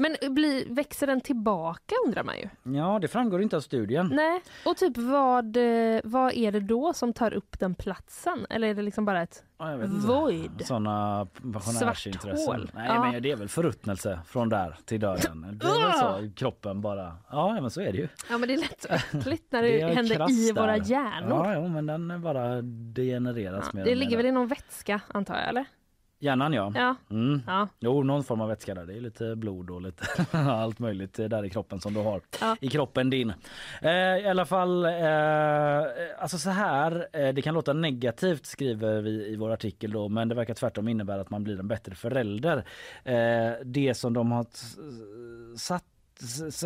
Men blir, växer den tillbaka undrar man ju. ja, det framgår inte av studien. Nej, och typ vad, eh, vad är det då som tar upp den platsen? Eller är det liksom bara ett Ja, void? Svart pensionärsintressen. Nej, Ja. men det är väl förruttnelse från där till dörren. Det är väl så kroppen bara. Ja, men så är det ju. Ja men det är lätt äckligt när det, är händer i där. våra hjärnor. Ja, jo, men den bara degenereras Ja, mer det ligger väl i någon vätska antar jag eller? Hjärnan ja. Ja. Mm. Ja. Jo, någon form av vätska där. Det är lite blod och lite allt möjligt där i kroppen som du har Ja. i kroppen din. Eh, I alla fall, eh, alltså så här, eh, det kan låta negativt skriver vi i vår artikel då, men det verkar tvärtom innebära att man blir en bättre förälder. Eh, det som de har satt,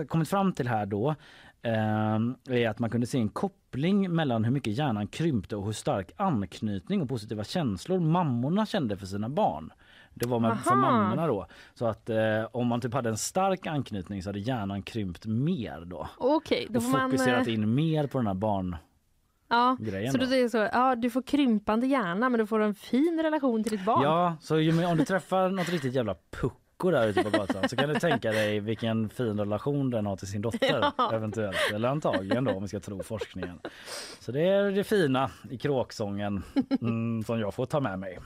kommit fram till här då är att man kunde se en koppling mellan hur mycket hjärnan krympte och hur stark anknytning och positiva känslor mammorna kände för sina barn. Det var med, för mammorna då. Så att eh, om man typ hade en stark anknytning så hade hjärnan krympt mer då. Okej, då Och man... fokuserat eh, in mer på den här barn... Ja, så du säger så, ja du får krympande hjärna men du får en fin relation till ditt barn. Ja, så om du träffar något riktigt jävla pucko där ute på gatan så kan du tänka dig vilken fin relation den har till sin dotter Ja. eventuellt. Eller antagligen då om vi ska tro forskningen. Så det är det fina i kråksången mm, som jag får ta med mig.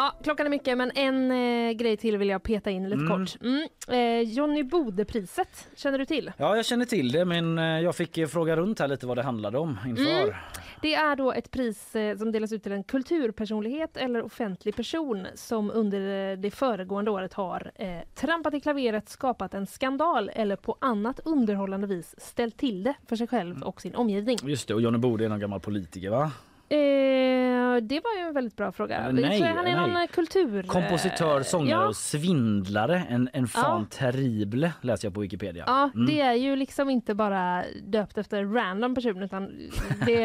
Ja, klockan är mycket men en eh, grej till vill jag peta in lite Mm. kort. Mm. Eh, Johnny Bode-priset, känner du till? Ja, jag känner till det men eh, jag fick eh, fråga runt här lite vad det handlade om inför. Mm. Det är då ett pris eh, som delas ut till en kulturpersonlighet eller offentlig person som under eh, det föregående året har eh, trampat i klaveret, skapat en skandal eller på annat underhållande vis ställt till det för sig själv och sin omgivning. Just det, och Johnny Bode är någon gammal politiker va? Eh, det var ju en väldigt bra fråga. Eh, nej, han är någon nej. eh, kultur... Kompositör, sångare ja. och svindlare. En, en fan Ja. terrible läser jag på Wikipedia. Ja, Mm. det är ju liksom inte bara döpt efter random person utan det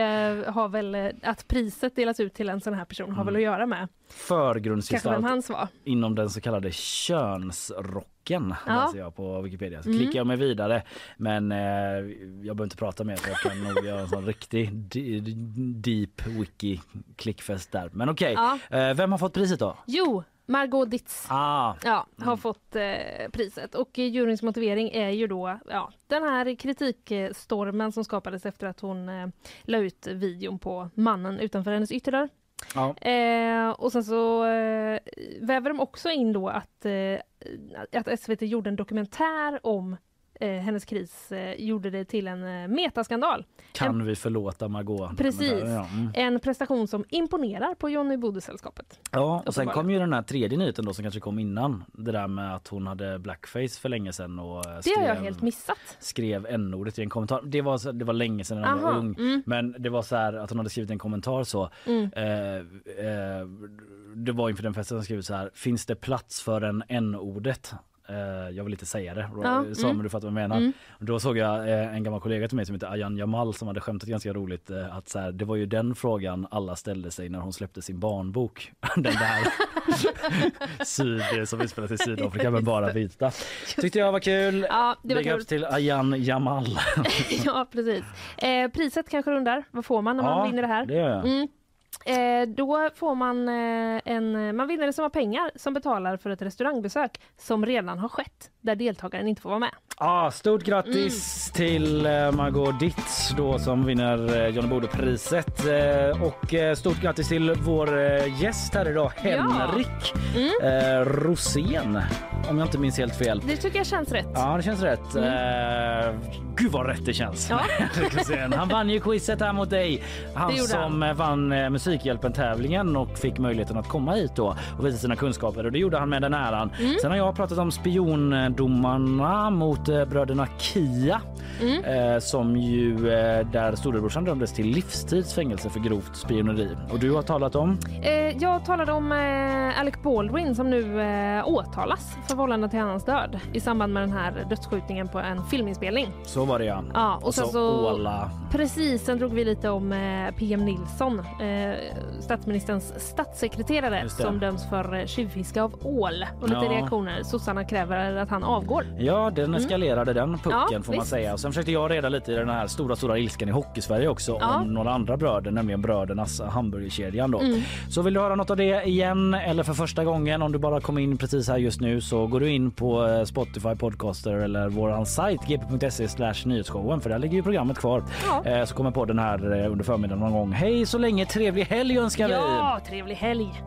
har väl eh, att priset delas ut till en sån här person har väl att göra med Förgrundsgestalt inom den så kallade könsrocken Ja. läser jag på Wikipedia. Så Mm. klickar jag mig vidare men eh, jag behöver inte prata mer för jag kan nog göra en sån riktig deep wiki klickfest där. Men okej, Ja. eh, vem har fått priset då? Jo, Margot Ditz. Ah, Ja, har fått eh, priset och eh, juryns motivering är ju då ja, den här kritikstormen som skapades efter att hon eh, la ut videon på mannen utanför hennes ytterdörr. ja. Eh, och sen så eh, väver de också in då att, eh, att SVT gjorde en dokumentär om hennes kris, eh, gjorde det till en eh, metaskandal. Kan vi förlåta Margot? Precis. Ja, mm. En prestation som imponerar på Johnny Bode-sällskapet. Ja, och sen kom ju den här tredje nyheten då som kanske kom innan. Det där med att hon hade blackface för länge sedan och eh, Det har jag skrev- helt missat. skrev n-ordet i en kommentar. Det var, det var länge sedan hon var ung. mm. Men det var så här att hon hade skrivit en kommentar så. Mm. Eh, eh, det var inför den festen hon skrev så här. Finns det plats för en n-ordet? Eh, jag vill inte säga det. Ja, Samuel mm. du fattar vad jag menar. Mm. Då såg jag eh, en gammal kollega till mig som heter Ayan Jamal som hade skämtat ganska roligt eh, att så här, det var ju den frågan alla ställde sig när hon släppte sin barnbok. den där syd, som utspelar sig i Sydafrika med bara vita. Tyckte jag var kul. Ja, det var kul. till Ayan Jamal. ja, precis. Eh, priset kanske du undrar, vad får man när man Ja, vinner det här? det. Mm. Eh, då får man eh, en, man vinner en summa pengar som betalar för ett restaurangbesök som redan har skett där deltagaren inte får vara med. Ah, stort grattis till eh, Margot Ditz då som vinner eh, Johnny Bode-priset. Eh, och eh, stort grattis till vår eh, gäst här idag, Henrik eh, Rosén. Om jag inte minns helt fel. Det tycker jag känns rätt. Ja, det känns rätt. Eh, gud vad rätt det känns. Ja. Han vann ju quizet här mot dig. Han som han. vann Musikhjälpen-tävlingen och fick möjligheten att komma hit då och visa sina kunskaper och det gjorde han med den äran. Mm. Sen har jag pratat om spiondomarna mot eh, bröderna Kia Mm. eh, som ju eh, där storebrorsan dömdes till livstids fängelse för grovt spioneri. Och du har talat om? Eh, jag talade om eh, Alec Baldwin som nu eh, åtalas för vållande till hans död i samband med den här dödsskjutningen på en filminspelning. Så var det ja. Ja, och, sen så, så... Precis, sen drog vi lite om PM Nilsson, statsministerns statssekreterare som döms för eh, tjuvfiske av ål. Och lite Ja. reaktioner. Sossarna kräver att han avgår. Ja, den Mm. eskalerade den pucken Ja, får man visst. säga. Sen försökte jag reda lite i den här stora, stora ilskan i Hockeysverige också Ja. om några andra bröder, nämligen brödernas hamburgerkedjan då. Mm. Så vill du höra något av det igen eller för första gången om du bara kom in precis här just nu så går du in på eh, Spotify podcaster eller våran sajt gp.se slash nyhetsshowen för där ligger ju programmet kvar. Ja. Eh, Så kommer podden här under förmiddagen någon gång. Hej så länge, trevlig helg önskar vi! Ja, trevlig helg!